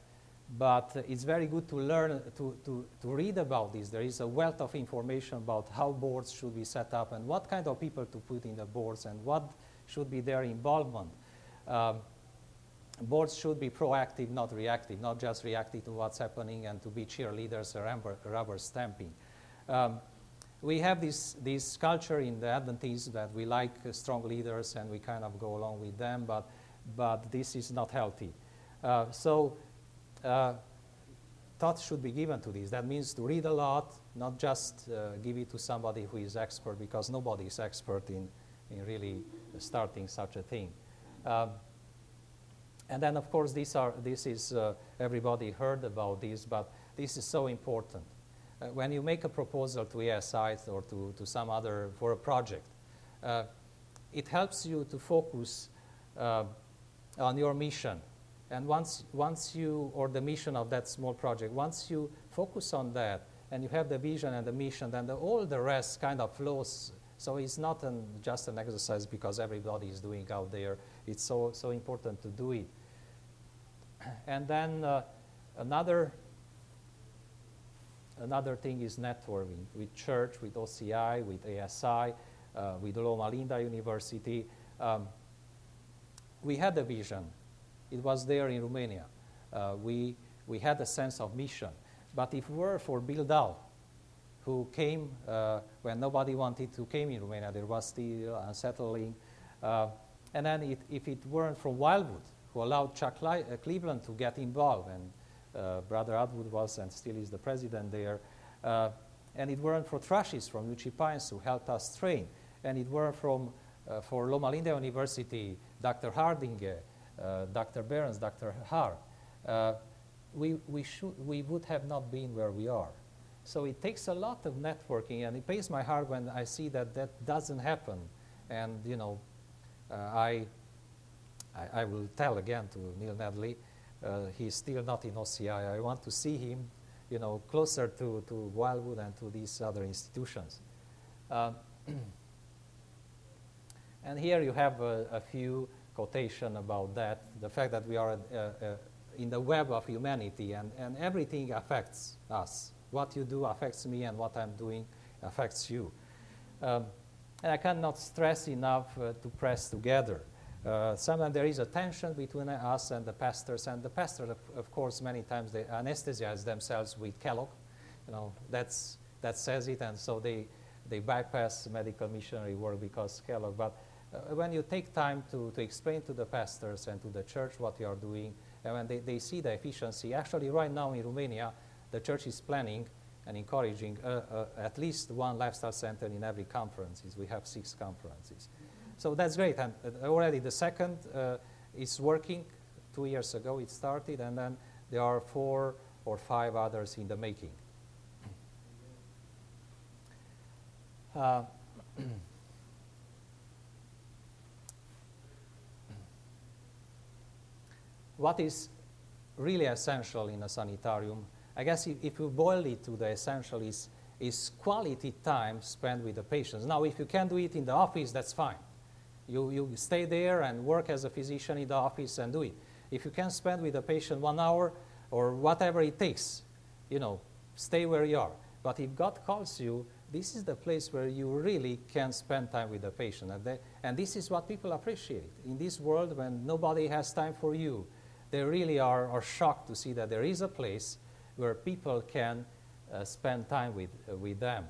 but uh, it's very good to learn, to, to, to read about this. There is a wealth of information about how boards should be set up and what kind of people to put in the boards and what should be their involvement. Um, boards should be proactive, not reactive, not just reactive to what's happening and to be cheerleaders or rubber, stamping. Um, we have this, this culture in the Adventists that we like uh, strong leaders and we kind of go along with them, but, but this is not healthy. Uh, so uh, thought should be given to this. That means to read a lot, not just uh, give it to somebody who is expert, because nobody is expert in, in really starting such a thing. Um, and then, of course, these are, this is, uh, everybody heard about this, but this is so important uh, when you make a proposal to ASI or to, to some other for a project, uh, it helps you to focus uh, on your mission. And once, once you, or the mission of that small project, once you focus on that and you have the vision and the mission, then the, all the rest kind of flows. So it's not an, just an exercise because everybody is doing out there. It's so, so important to do it. And then uh, another Another thing is networking with church, with OCI, with ASI, uh, with Loma Linda University. Um, we had a vision. It was there in Romania. Uh, we, we had a sense of mission. But if it were for Bill who came uh, when nobody wanted to came in Romania, there was still unsettling. Uh, and then it, if it weren't from Wildwood, who allowed Chuck uh, Cleveland to get involved and Brother Atwood was and still is the president there. Uh, and it weren't for Trashis from Uchee Pines who helped us train. And it weren't from, uh, for Loma Linda University, Dr. Hardinge, Dr. Behrens, Dr. Hart. we, we, should, we would have not been where we are. So it takes a lot of networking, and it pains my heart when I see that that doesn't happen. And you know, uh, I I, I, will tell again to Neil Nedley, uh, he's still not in OCI. I want to see him, you know, closer to, to Wildwood and to these other institutions. Uh, and here you have a, a, few quotation about that, the fact that we are uh, uh, in the web of humanity and, and everything affects us. What you do affects me and what I'm doing affects you. Um, and I cannot stress enough uh, to press together. Uh, sometimes there is a tension between us and the pastors, and the pastors, of, of course, many times they anesthetize themselves with Kellogg. You know, that's, that says it, and so they, they bypass medical missionary work because Kellogg. But uh, when you take time to, to explain to the pastors and to the church what you are doing, and when they, they see the efficiency, actually right now in Romania, the church is planning and encouraging uh, uh, at least one lifestyle center in every conferences. We have six conferences. So that's great. And uh, already the second uh, is working. Two years ago it started, and then there are four or five others in the making. Uh, what is really essential in a sanitarium I guess if, if you boil it to the essential is, is quality time spent with the patients. Now, if you can do it in the office, that's fine. You, you stay there and work as a physician in the office and do it. If you can spend with the patient one hour or whatever it takes, you know, stay where you are. But if God calls you, this is the place where you really can spend time with the patient. And, they, and this is what people appreciate. In this world, when nobody has time for you, they really are, are shocked to see that there is a place where people can uh, spend time with, uh, with them.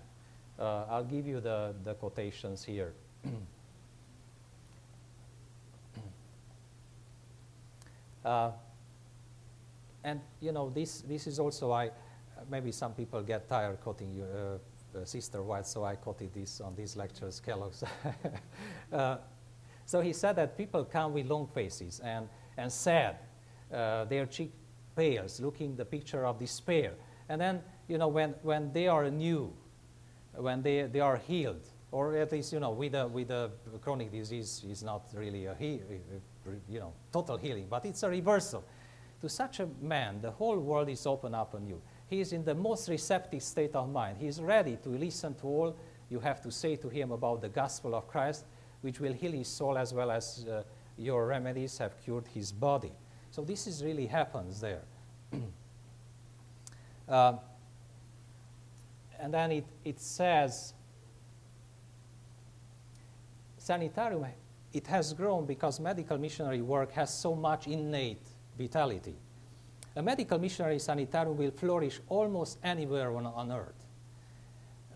Uh, I'll give you the, the quotations here. Uh, and you know this this is also I maybe some people get tired quoting you, uh, uh, Sister White, so I quoted this on these lectures, Kellogg's. uh, so he said that people come with long faces and and sad, their cheek pales, looking the picture of despair. And then, you know, when, when they are new, when they, they are healed, or at least, you know, with a, with a chronic disease is not really a, he, you know, total healing, but it's a reversal. To such a man, the whole world is open up anew. He is in the most receptive state of mind. He is ready to listen to all you have to say to him about the gospel of Christ, which will heal his soul as well as uh, your remedies have cured his body. So this is really happens there. uh, and then it, it says, sanitarium, it has grown because medical missionary work has so much innate vitality. A medical missionary sanitarium will flourish almost anywhere on, on earth.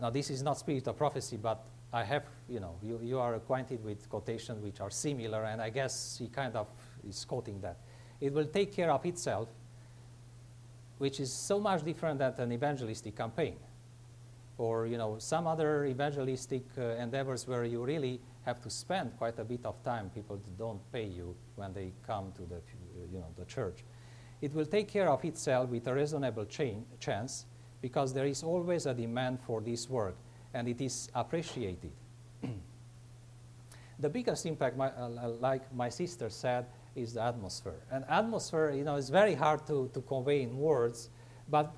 Now, this is not spirit of prophecy, but I have, you know, you, you are acquainted with quotations which are similar, and I guess he kind of is quoting that. It will take care of itself, which is so much different than an evangelistic campaign or you know, some other evangelistic uh, endeavors where you really have to spend quite a bit of time. People don't pay you when they come to the, you know, the church. It will take care of itself with a reasonable chain, chance because there is always a demand for this work and it is appreciated. the biggest impact, my, uh, like my sister said, is the atmosphere. And atmosphere, you know, is very hard to, to convey in words, but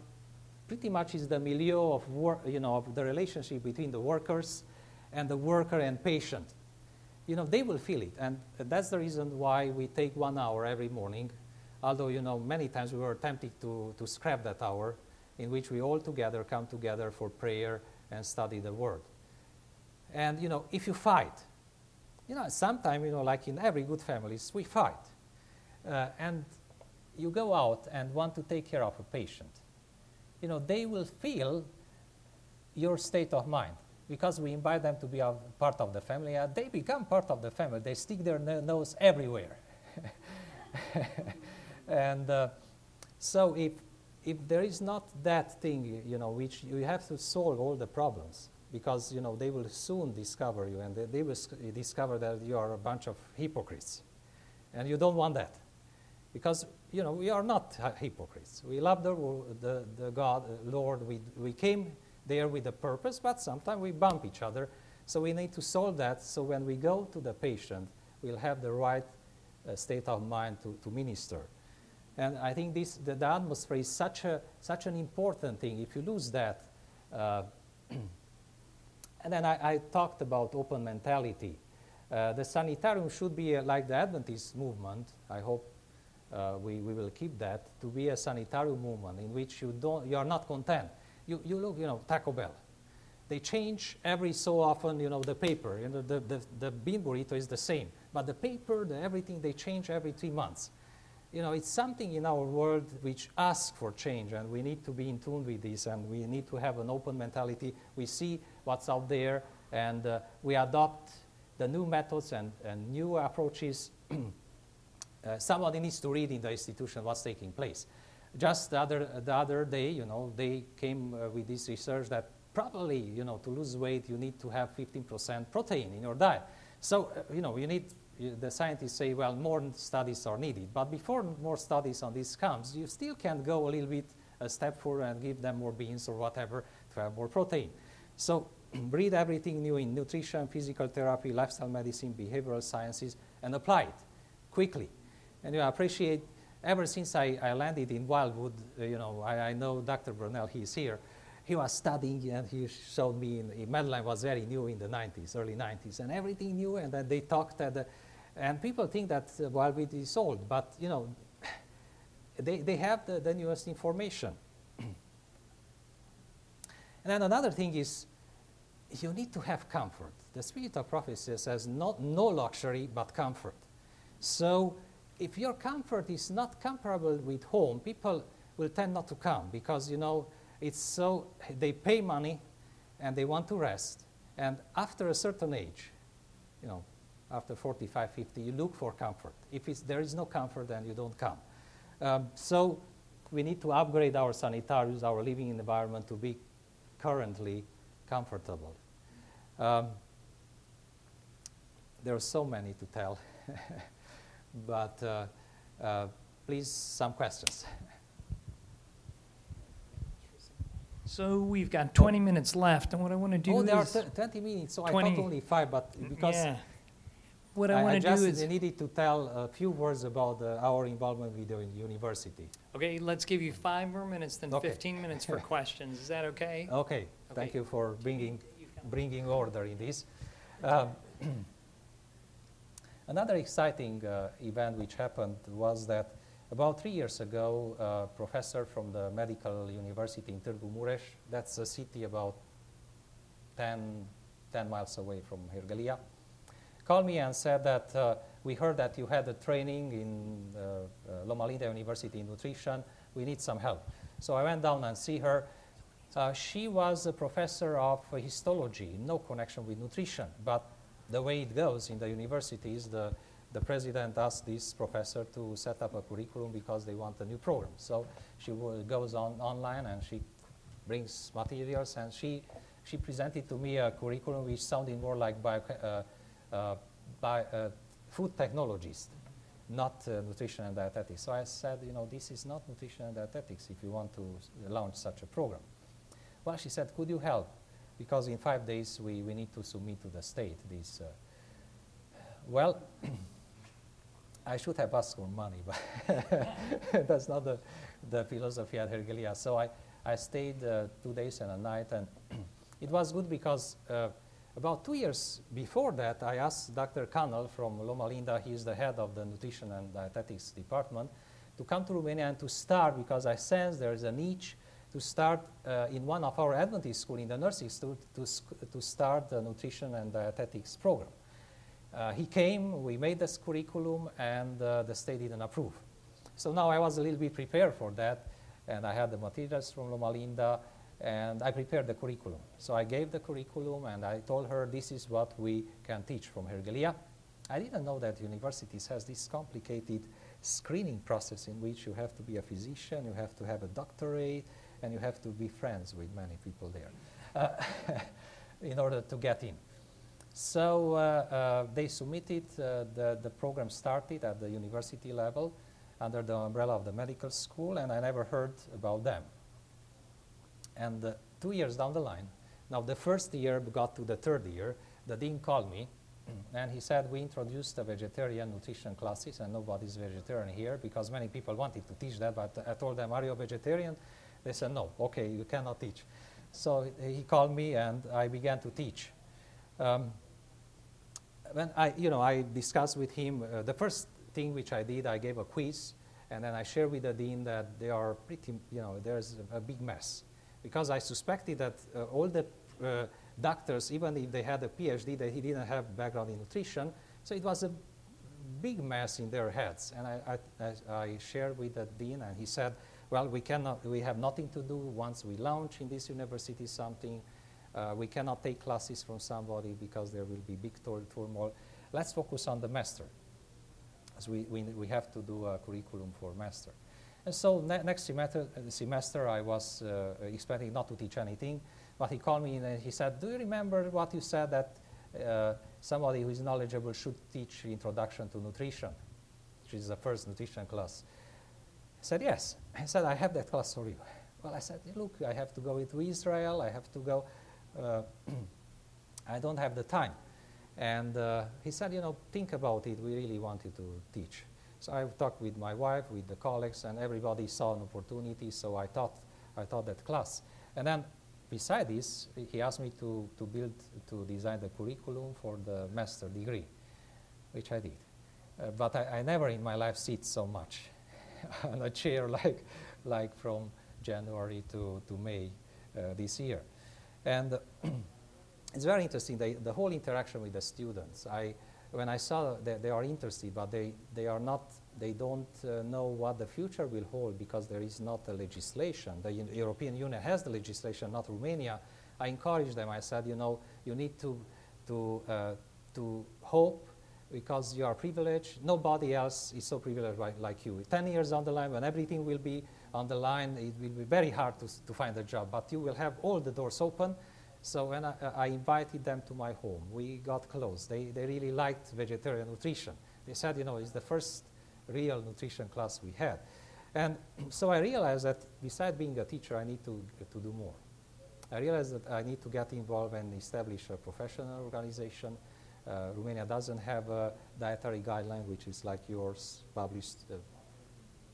pretty much is the milieu of work, you know, of the relationship between the workers and the worker and patient. You know, they will feel it, and that's the reason why we take one hour every morning. Although, you know, many times we were tempted to, to scrap that hour in which we all together come together for prayer and study the Word. And, you know, if you fight, you know, sometimes, you know, like in every good families, we fight. Uh, and you go out and want to take care of a patient. You know, they will feel your state of mind because we invite them to be a part of the family. Uh, they become part of the family. They stick their nose everywhere. and uh, so if, if there is not that thing, you know, which you have to solve all the problems, because you know they will soon discover you and they, they will discover that you are a bunch of hypocrites and you don't want that because you know we are not hypocrites we love the, the, the god uh, lord we, we came there with a purpose but sometimes we bump each other so we need to solve that so when we go to the patient we'll have the right uh, state of mind to, to minister. And I think this, the, the atmosphere is such, a, such an important thing. If you lose that, uh, and then I, I, talked about open mentality. Uh, the sanitarium should be uh, like the Adventist movement. I hope uh, we, we will keep that to be a sanitarium movement in which you, don't, you are not content. You, you look, you know, Taco Bell. They change every so often, you know, the paper. You know, the, the, the bean burrito is the same. But the paper, the everything, they change every three months. You know, it's something in our world which asks for change, and we need to be in tune with this, and we need to have an open mentality. We see what's out there, and uh, we adopt the new methods and, and new approaches. uh, somebody needs to read in the institution what's taking place. Just the other, the other day, you know, they came uh, with this research that probably, you know, to lose weight, you need to have 15% protein in your diet. So, uh, you know, you need, the scientists say, well, more studies are needed. But before more studies on this comes, you still can go a little bit a step further and give them more beans or whatever to have more protein. So read everything new in nutrition, physical therapy, lifestyle medicine, behavioral sciences, and apply it quickly. And you appreciate, ever since I, I landed in Wildwood, uh, you know, I, I know Dr. Brunel, he's here, he was studying and he showed me in, in Medline was very new in the 90s, early 90s, and everything new. And then they talked at the, and people think that uh, Wildwood is old, but you know, they, they have the, the newest information. and then another thing is, you need to have comfort. The spirit of prophecy says not, no luxury but comfort. So if your comfort is not comparable with home, people will tend not to come because you know it's so, they pay money and they want to rest. And after a certain age, you know, after 45, 50, you look for comfort. If there is no comfort, then you don't come. Um, so we need to upgrade our sanitariums, our living environment to be currently comfortable. Um, there are so many to tell, but uh, uh, please, some questions. So we've got 20 minutes left, and what I want to do oh, is... there are 20 minutes, so 20. I thought only five, but because yeah. what I, I want to do is... I needed to tell a few words about uh, our involvement with the university. Okay, let's give you five more minutes, then okay. 15 minutes for questions. Is that okay? okay? Okay, thank you for bringing, bringing order in this. Um, another exciting uh, event which happened was that about three years ago, a professor from the Medical University in Târgu Mureș, that's a city about 10, 10 miles away from Herghelia, called me and said that uh, we heard that you had a training in uh, uh, Loma Linda University in nutrition. We need some help. So I went down and see her. Uh, she was a professor of histology, no connection with nutrition, but the way it goes in the universities, the the president asked this professor to set up a curriculum because they want a new program. So she goes on online and she brings materials and she, she presented to me a curriculum which sounded more like bio, uh, uh, bio, uh, food technologist, not uh, nutrition and dietetics. So I said, you know, this is not nutrition and dietetics if you want to launch such a program. Well, she said, could you help? Because in five days we, we need to submit to the state this. Uh, well, I should have asked for money, but that's not the, the philosophy at Herghelia. So I, I stayed uh, two days and a night, and it was good because uh, about two years before that, I asked Dr. Cannel from Loma Linda, he is the head of the nutrition and dietetics department, to come to Romania and to start because I sense there is a niche to start uh, in one of our Adventist schools in the nursing school to, to, to start the nutrition and dietetics program. Uh, he came, we made this curriculum, and uh, the state didn't approve. So now I was a little bit prepared for that, and I had the materials from Loma Linda, and I prepared the curriculum. So I gave the curriculum, and I told her this is what we can teach from Herghelia. I didn't know that universities has this complicated screening process in which you have to be a physician, you have to have a doctorate, and you have to be friends with many people there uh, in order to get in. So uh, uh, they submitted, uh, the, the program started at the university level under the umbrella of the medical school, and I never heard about them. And uh, two years down the line, now the first year got to the third year, the dean called me and he said, we introduced the vegetarian nutrition classes, and nobody's vegetarian here because many people wanted to teach that, but I told them, are you a vegetarian? They said, no, okay, you cannot teach. So he called me, and I began to teach. Um, when I, you know, I discussed with him, uh, the first thing which I did, I gave a quiz, and then I shared with the dean that they are pretty, you know, there's a, big mess. Because I suspected that uh, all the uh, doctors, even if they had a PhD, they didn't have background in nutrition. So it was a big mess in their heads. And I, I, I shared with the dean, and he said, well, we, cannot, we have nothing to do once we launch in this university something. Uh, we cannot take classes from somebody because there will be big turmoil. Let's focus on the master. As we, we, we have to do a curriculum for master. And so ne next semester, uh, semester I was uh, expecting not to teach anything, but he called me and he said, do you remember what you said that uh, somebody who is knowledgeable should teach introduction to nutrition, which is the first nutrition class? I said, yes. I said, I have that class for you. Well, I said, look, I have to go into Israel. I have to go. Uh, I don't have the time. And uh, he said, you know, think about it. We really wanted to teach. So I talked with my wife, with the colleagues, and everybody saw an opportunity. So I taught, I taught that class. And then beside this, he asked me to, to build, to design the curriculum for the master degree, which I did. Uh, but I, I, never in my life sit so much on a chair like, like from January to, to May uh, this year. And it's very interesting, the, whole interaction with the students. I, when I saw that they are interested, but they, they are not, they don't uh, know what the future will hold because there is not a legislation. The U European Union has the legislation, not Romania. I encouraged them. I said, you know, you need to, to, uh, to hope because you are privileged. Nobody else is so privileged like, like you. Ten years on the line, when everything will be on the line, it will be very hard to, to find a job, but you will have all the doors open so when I, I, invited them to my home, we got close. They, they really liked vegetarian nutrition. They said, you know, it's the first real nutrition class we had. And so I realized that besides being a teacher, I need to, to do more. I realized that I need to get involved and establish a professional organization. Uh, Romania doesn't have a dietary guideline, which is like yours, published, uh,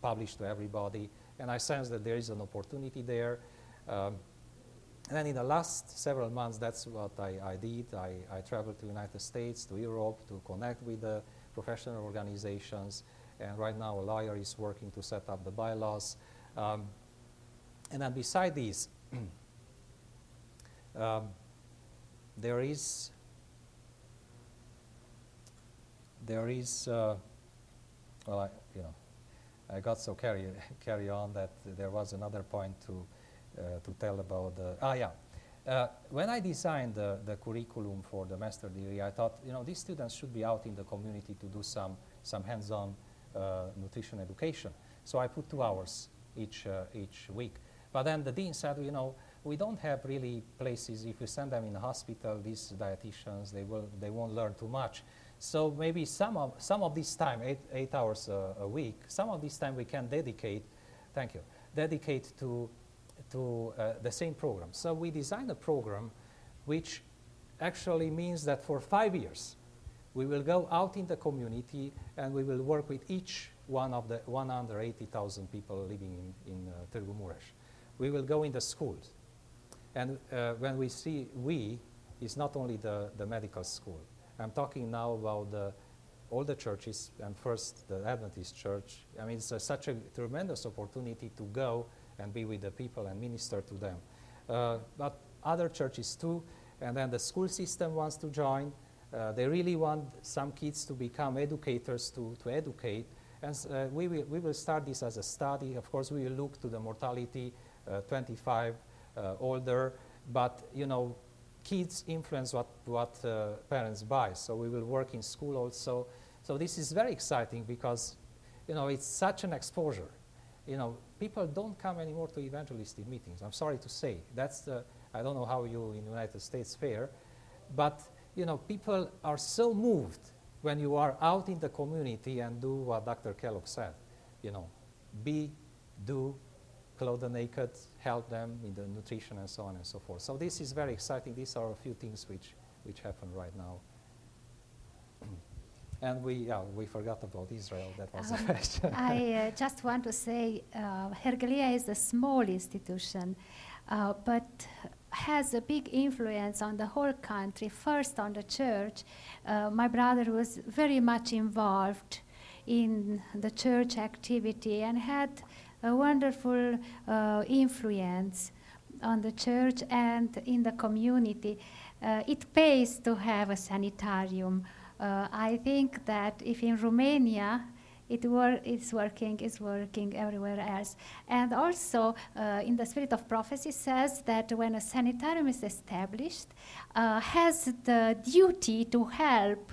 published to everybody. And I sense that there is an opportunity there. Um, and then in the last several months, that's what I, I did. I, I, traveled to the United States, to Europe, to connect with the professional organizations. And right now, a lawyer is working to set up the bylaws. Um, and then beside these, um, there is there is uh, well, I, you know, I got so carry carry on that there was another point to uh, to tell about the, ah yeah, uh, when I designed the, the, curriculum for the master degree, I thought, you know, these students should be out in the community to do some, some hands-on uh, nutrition education. So I put two hours each, uh, each week. But then the dean said, you know, we don't have really places, if we send them in the hospital, these dietitians, they, will, they won't learn too much. So maybe some of, some of this time, eight, eight hours a week, some of this time we can dedicate, thank you, dedicate to to uh, the same program. So we designed a program which actually means that for five years, we will go out in the community and we will work with each one of the 180,000 people living in, in uh. We will go in the schools. And uh, when we see we, it's not only the, the medical school. I'm talking now about the, all the churches, and first the Adventist church. I mean, it's a, such a tremendous opportunity to go and be with the people and minister to them. Uh, but other churches too, and then the school system wants to join. Uh, they really want some kids to become educators to, to educate. And uh, we, will, we will start this as a study. Of course, we will look to the mortality, uh, 25 uh, older, but you know, kids influence what, what uh, parents buy. So we will work in school also. So this is very exciting because you know, it's such an exposure you know, people don't come anymore to evangelistic meetings. I'm sorry to say. That's the, I don't know how you in the United States fare, but, you know, people are so moved when you are out in the community and do what Dr. Kellogg said, you know, be, do, clothe the naked, help them in the nutrition and so on and so forth. So this is very exciting. These are a few things which, which happen right now. And we, yeah, we forgot about Israel. That was Um, the question. I uh, just want to say uh, Herghelia is a small institution, uh, but has a big influence on the whole country. First, on the church. Uh, my brother was very much involved in the church activity and had a wonderful uh, influence on the church and in the community. Uh, it pays to have a sanitarium. Uh, I think that if in Romania it wor- it's working, it's working everywhere else. And also, uh, in the spirit of prophecy, says that when a sanitarium is established, uh, has the duty to help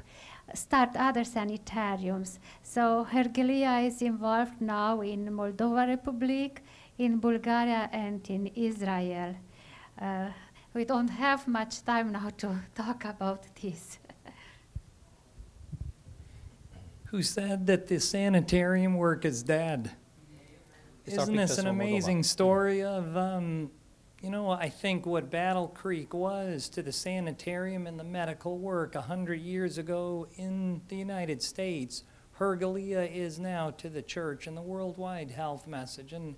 start other sanitariums. So Herghelia is involved now in Moldova Republic, in Bulgaria, and in Israel. Uh, we don't have much time now to talk about this. Who said that the sanitarium work is dead? Isn't this an amazing story of, um, you know, I think what Battle Creek was to the sanitarium and the medical work a hundred years ago in the United States, Herghelia is now to the church and the worldwide health message. And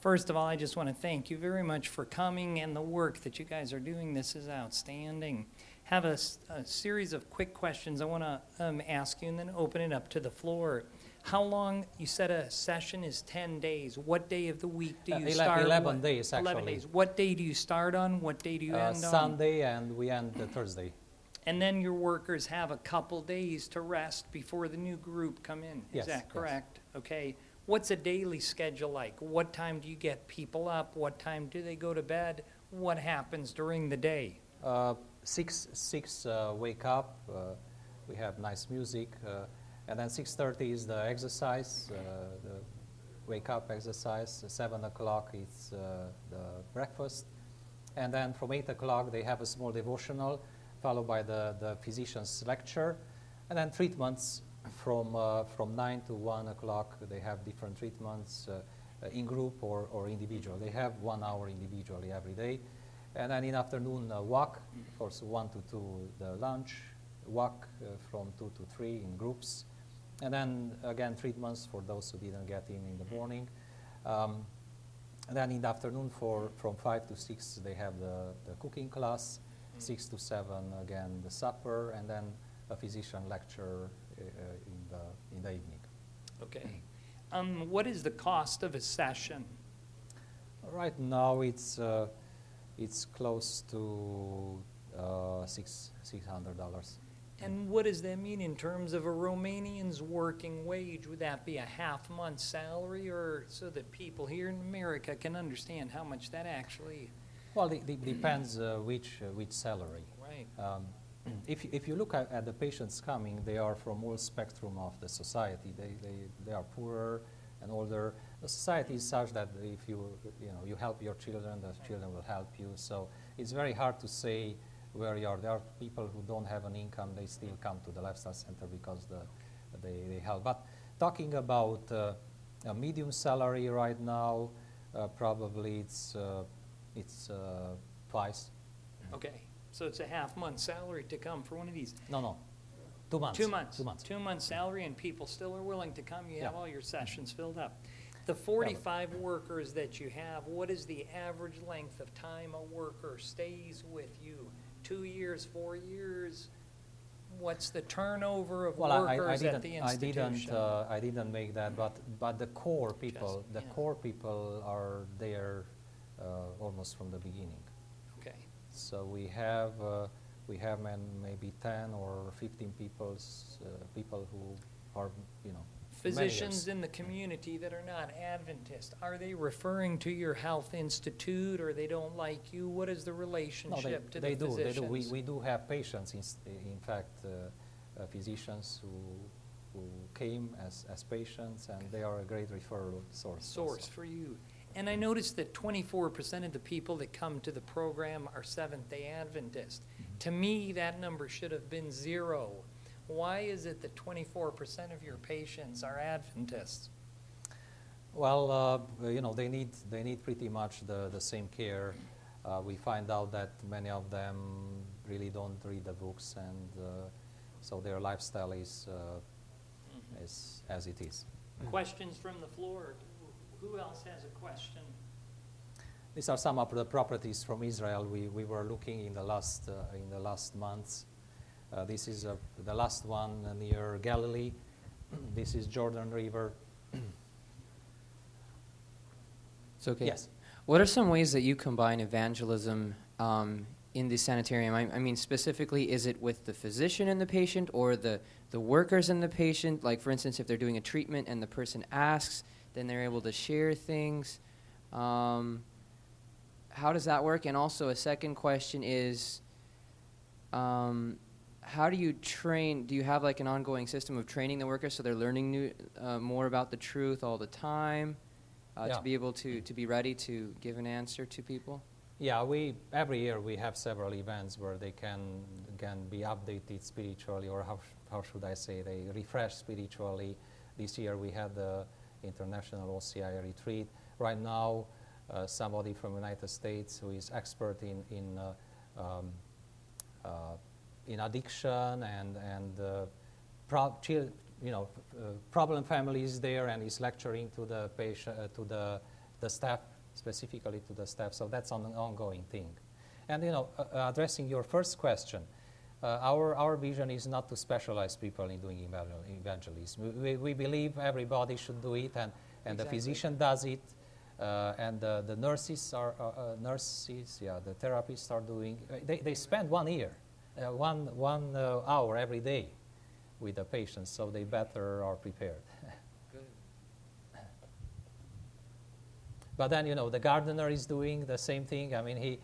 first of all, I just want to thank you very much for coming and the work that you guys are doing. This is outstanding. Have a series of quick questions I want to um, ask you and then open it up to the floor. How long, you said a session is 10 days. What day of the week do Uh, you ele- start? 11 What- days, 11 days. What day do you start on? What day do you Uh, end on? Sunday and we end the Thursday. And then your workers have a couple days to rest before the new group come in. Yes, Is that yes. correct? Okay. What's a daily schedule like? What time do you get people up? What time do they go to bed? What happens during the day? Uh, six six uh, wake up. Uh, we have nice music, uh, and then six thirty is the exercise, uh, the wake up exercise. Seven o'clock is uh, the breakfast, and then from eight o'clock they have a small devotional, followed by the the physician's lecture, and then treatments from uh, from nine to one o'clock. They have different treatments. Uh, uh, in group or, or individual. They have one hour individually every day. And then in afternoon, uh, walk, of course, 1 to 2, the lunch, walk from 2 to 3 in groups. And then again, treatments for those who didn't get in in the morning. Um, and then in the afternoon, for, from 5 to 6, they have the, the cooking class. 6 to 7, again, the supper, and then a physician lecture uh, uh, in, the, in the evening. Okay. Um, what is the cost of a session? Right now, it's uh, it's close to uh, six six hundred dollars. And what does that mean in terms of a Romanian's working wage? Would that be a half month salary or so that people here in America can understand how much that actually, Well, it, it depends uh, which uh, which salary. right? Um, if you- if you look at, at the patients coming, they are from all spectrum of the society. They they, they are poorer and older. The society is such that if you you know you help your children, the children will help you. So it's very hard to say where you are. There are people who don't have an income; they still come to the lifestyle center because the they, they help. But talking about uh, a medium salary right now, uh, probably it's uh, it's uh, twice. Okay, so it's a half month salary to come for one of these. No, no, two months. Two months. Two months. Two months salary and people still are willing to come. You have all your sessions filled up. The forty-five workers that you have, what is the average length of time a worker stays with you? Two years, four years? What's the turnover of Well, I, I workers didn't, at the I institution? didn't, uh, I didn't make that, but, but the core people, the yeah. core people are there uh, almost from the beginning. Okay, So we have, uh, we have maybe 10 or 15 people's, uh, people who are, you know, physicians in the community that are not Adventist, are they referring to your health institute or they don't like you? What is the No, relationship they, to they the do, physicians? they do. We, we do have patients, in, in fact, uh, uh, physicians who, who came as, as patients, and they are a great referral source. also. for you. And I noticed that twenty-four percent of the people that come to the program are Seventh-day Adventist. Mm-hmm. To me, that number should have been zero. Why is it that twenty-four percent of your patients are Adventists? Well, uh, you know, they need, they need pretty much the, the same care. Uh, we find out that many of them really don't read the books and uh, So their lifestyle is, uh, is as it is. Questions from the floor? Who else has a question? These are some of the properties from Israel we, we were looking in the last, uh, in the last months. Uh, this is uh, the last one near Galilee. this is Jordan River. It's okay. Yes. What are some ways that you combine evangelism um, in the sanitarium? I, I, mean, specifically, is it with the physician and the patient or the, the workers and the patient? Like, for instance, if they're doing a treatment and the person asks, then they're able to share things. Um, how does that work? And also, a second question is um, how do you train? Do you have like an ongoing system of training the workers so they're learning new, uh, more about the truth all the time? uh, Yeah. to be able to, to be ready to give an answer to people? Yeah, we every year we have several events where they can can be updated spiritually, or how how should I say, they refresh spiritually. This year we had the international OCI retreat. Right now, uh, somebody from United States who is expert in in uh, um, uh, in addiction and and uh, pro- chil- you know uh, problem families there, and is lecturing to the patient uh, to the the staff specifically to the staff. So that's an ongoing thing. And you know, uh, uh, addressing your first question, uh, our our vision is not to specialize people in doing evangel- evangelism. We, we, believe everybody should do it, and and the physician does it. Uh, and the, the nurses are uh, uh, nurses, yeah, the therapists are doing. uh, They, they spend one year, uh, one one uh, hour every day, with the patients, so they better are prepared. Good. But then, you know, the gardener is doing the same thing. I mean, he,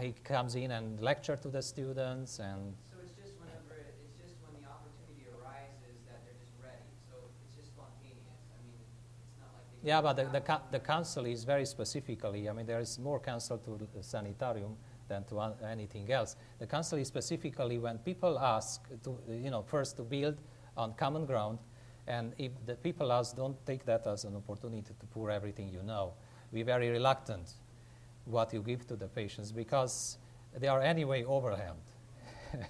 he comes in and lecture to the students and So it's just whenever, it, it's just when the opportunity arises that they're just ready. So it's just spontaneous. I mean, it's not like yeah, but the, the, the council is very specifically, I mean, there is more council to the sanitarium than to anything else. The council is specifically when people ask to, you know, first to build on common ground, and if the people ask, don't take that as an opportunity to pour everything you know. Be very reluctant what you give to the patients because they are anyway overwhelmed.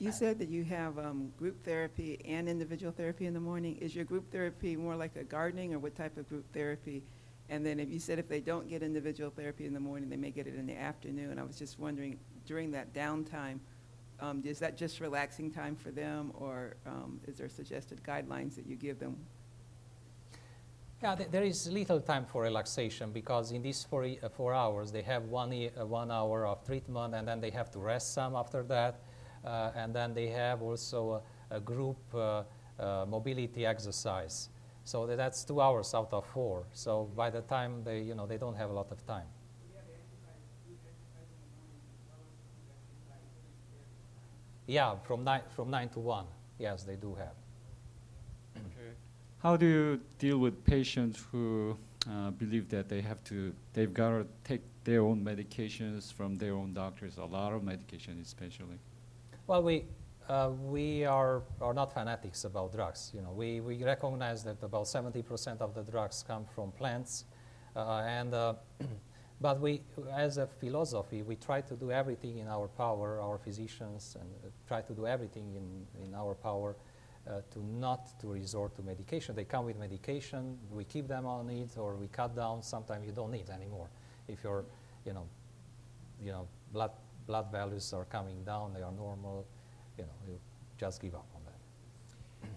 You said that you have um, group therapy and individual therapy in the morning. Is your group therapy more like a gardening, or what type of group therapy? And then if you said if they don't get individual therapy in the morning, they may get it in the afternoon. I was just wondering, during that downtime, um, is that just relaxing time for them, or um, is there suggested guidelines that you give them? Yeah, th- there is little time for relaxation because in these four, uh, four hours they have one, e- uh, one hour of treatment and then they have to rest some after that. Uh, and then they have also a, a group uh, uh, mobility exercise. So that's two hours out of four. So by the time they, you know, they don't have a lot of time. Yeah, from nine, from nine to one. Yes, they do have. Okay. How do you deal with patients who uh, believe that they have to, they've got to take their own medications from their own doctors, a lot of medication especially? Well, we, uh, we are, are not fanatics about drugs. You know, we, we recognize that about 70% of the drugs come from plants. Uh, and, uh, but we, as a philosophy, we try to do everything in our power, our physicians, and uh, try to do everything in, in our power uh, to not to resort to medication. They come with medication, we keep them on it, or we cut down. Sometimes you don't need anymore. If your, you know, you know, blood blood values are coming down, they are normal, you know, you just give up on that.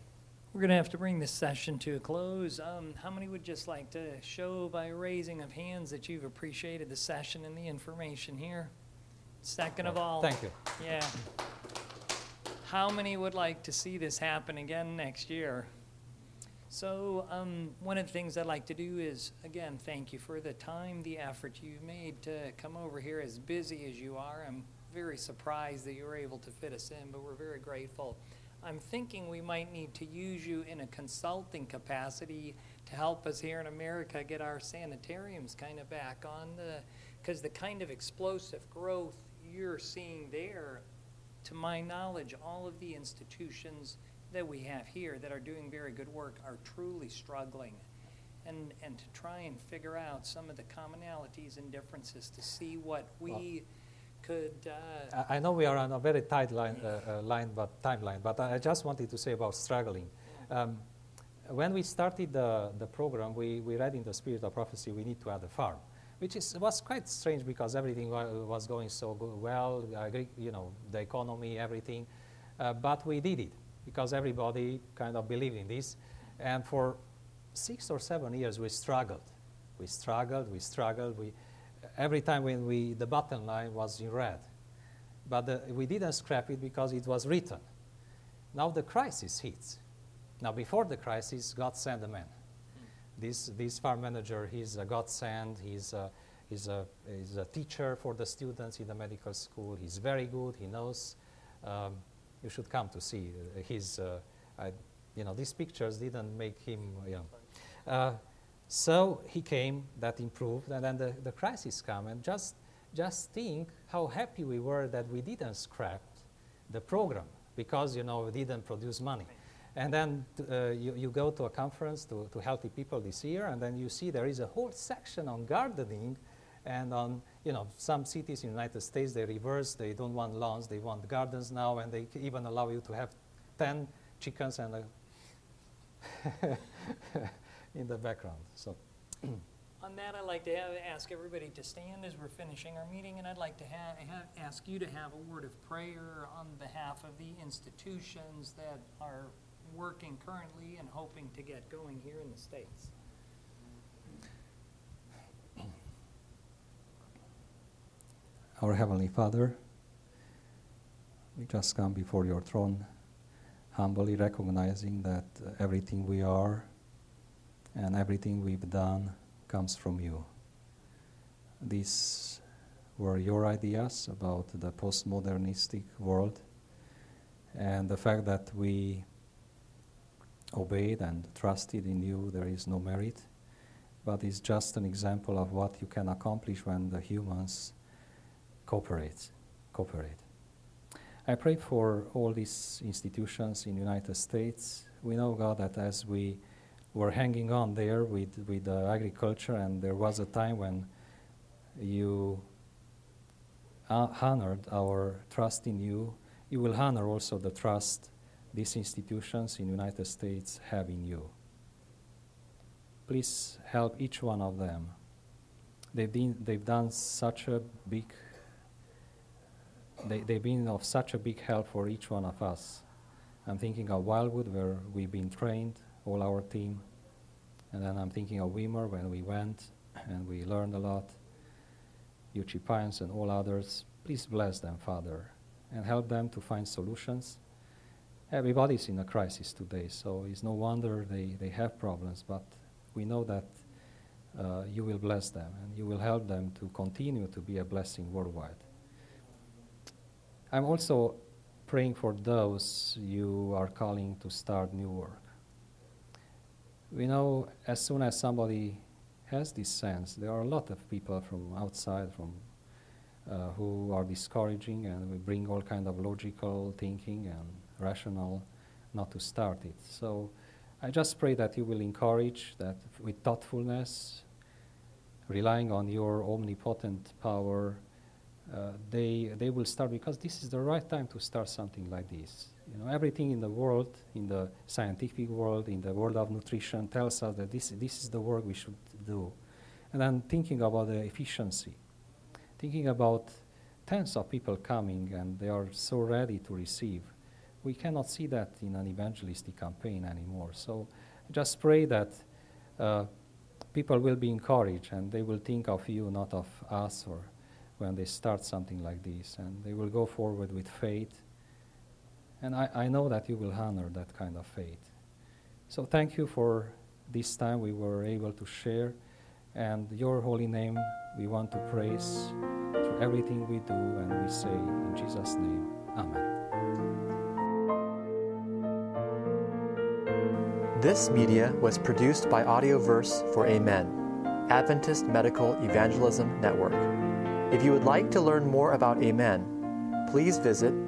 We're going to have to bring this session to a close. Um, how many would just like to show by raising of hands that you've appreciated the session and the information here? Second of all, Thank you. Yeah. How many would like to see this happen again next year? So, um, one of the things I'd like to do is, again, thank you for the time, the effort you've made to come over here as busy as you are. I'm very surprised that you were able to fit us in, but we're very grateful. I'm thinking we might need to use you in a consulting capacity to help us here in America get our sanitariums kind of back on the, because the kind of explosive growth you're seeing there, to my knowledge, all of the institutions that we have here that are doing very good work are truly struggling. And, and to try and figure out some of the commonalities and differences to see what we could. Uh, I know we are on a very tight line, uh, uh, line but timeline, but I just wanted to say about struggling. Um, when we started the, the program, we, we read in the Spirit of Prophecy, we need to add a farm, which is, was quite strange because everything was going so well, you know, the economy, everything. Uh, but we did it because everybody kind of believed in this. And for six or seven years, we struggled. We struggled, we struggled. We, every time when we, the button line was in red. But the, we didn't scrap it because it was written. Now the crisis hits. Now, before the crisis, God sent a man. This, this farm manager, he's a godsend. he's a, he's, a, he's a teacher for the students in the medical school. He's very good, he knows. Um, you should come to see uh, his, uh, I, you know, these pictures didn't make him, you know. Uh, so he came, that improved, and then the, the crisis came, and just, just think how happy we were that we didn't scrap the program because, you know, we didn't produce money. And then uh, you, you go to a conference to, to healthy people this year, and then you see there is a whole section on gardening and on, you know, some cities in the United States, they reverse, they don't want lawns, they want gardens now, and they even allow you to have 10 chickens and a in the background. So, on that, I'd like to have, ask everybody to stand as we're finishing our meeting, and I'd like to ha- ha- ask you to have a word of prayer on behalf of the institutions that are working currently and hoping to get going here in the States. Our Heavenly Father, we just come before your throne, humbly recognizing that uh, everything we are and everything we've done comes from you. These were your ideas about the postmodernistic world, and the fact that we obeyed and trusted in you, there is no merit, but it's just an example of what you can accomplish when the humans cooperate. Cooperate. I pray for all these institutions in the United States. We know, God, that as we were hanging on there with, with uh, agriculture, and there was a time when you uh, honored our trust in you, you will honor also the trust these institutions in the United States have in you. Please help each one of them. They've, been, they've done such a big they, they've been of such a big help for each one of us. I'm thinking of Wildwood, where we've been trained, all our team. And then I'm thinking of Weimar, when we went and we learned a lot. Uchee Pines and all others. Please bless them, Father, and help them to find solutions. Everybody's in a crisis today, so it's no wonder they, they have problems, but we know that uh, you will bless them and you will help them to continue to be a blessing worldwide. I'm also praying for those you are calling to start new work. We know as soon as somebody has this sense, there are a lot of people from outside, from uh, who are discouraging, and we bring all kind of logical thinking and rational not to start it. So I just pray that you will encourage that with thoughtfulness, relying on your omnipotent power uh, they, they will start because this is the right time to start something like this. You know, everything in the world, in the scientific world, in the world of nutrition, tells us that this, this is the work we should do. And then thinking about the efficiency, thinking about tens of people coming and they are so ready to receive. We cannot see that in an evangelistic campaign anymore. So just pray that uh, people will be encouraged and they will think of you, not of us or when they start something like this. And they will go forward with faith. And I, I know that you will honor that kind of faith. So thank you for this time we were able to share. And your holy name we want to praise through everything we do and we say in Jesus' name. Amen. This media was produced by Audioverse for Amen, Adventist Medical Evangelism Network. If you would like to learn more about Amen, please visit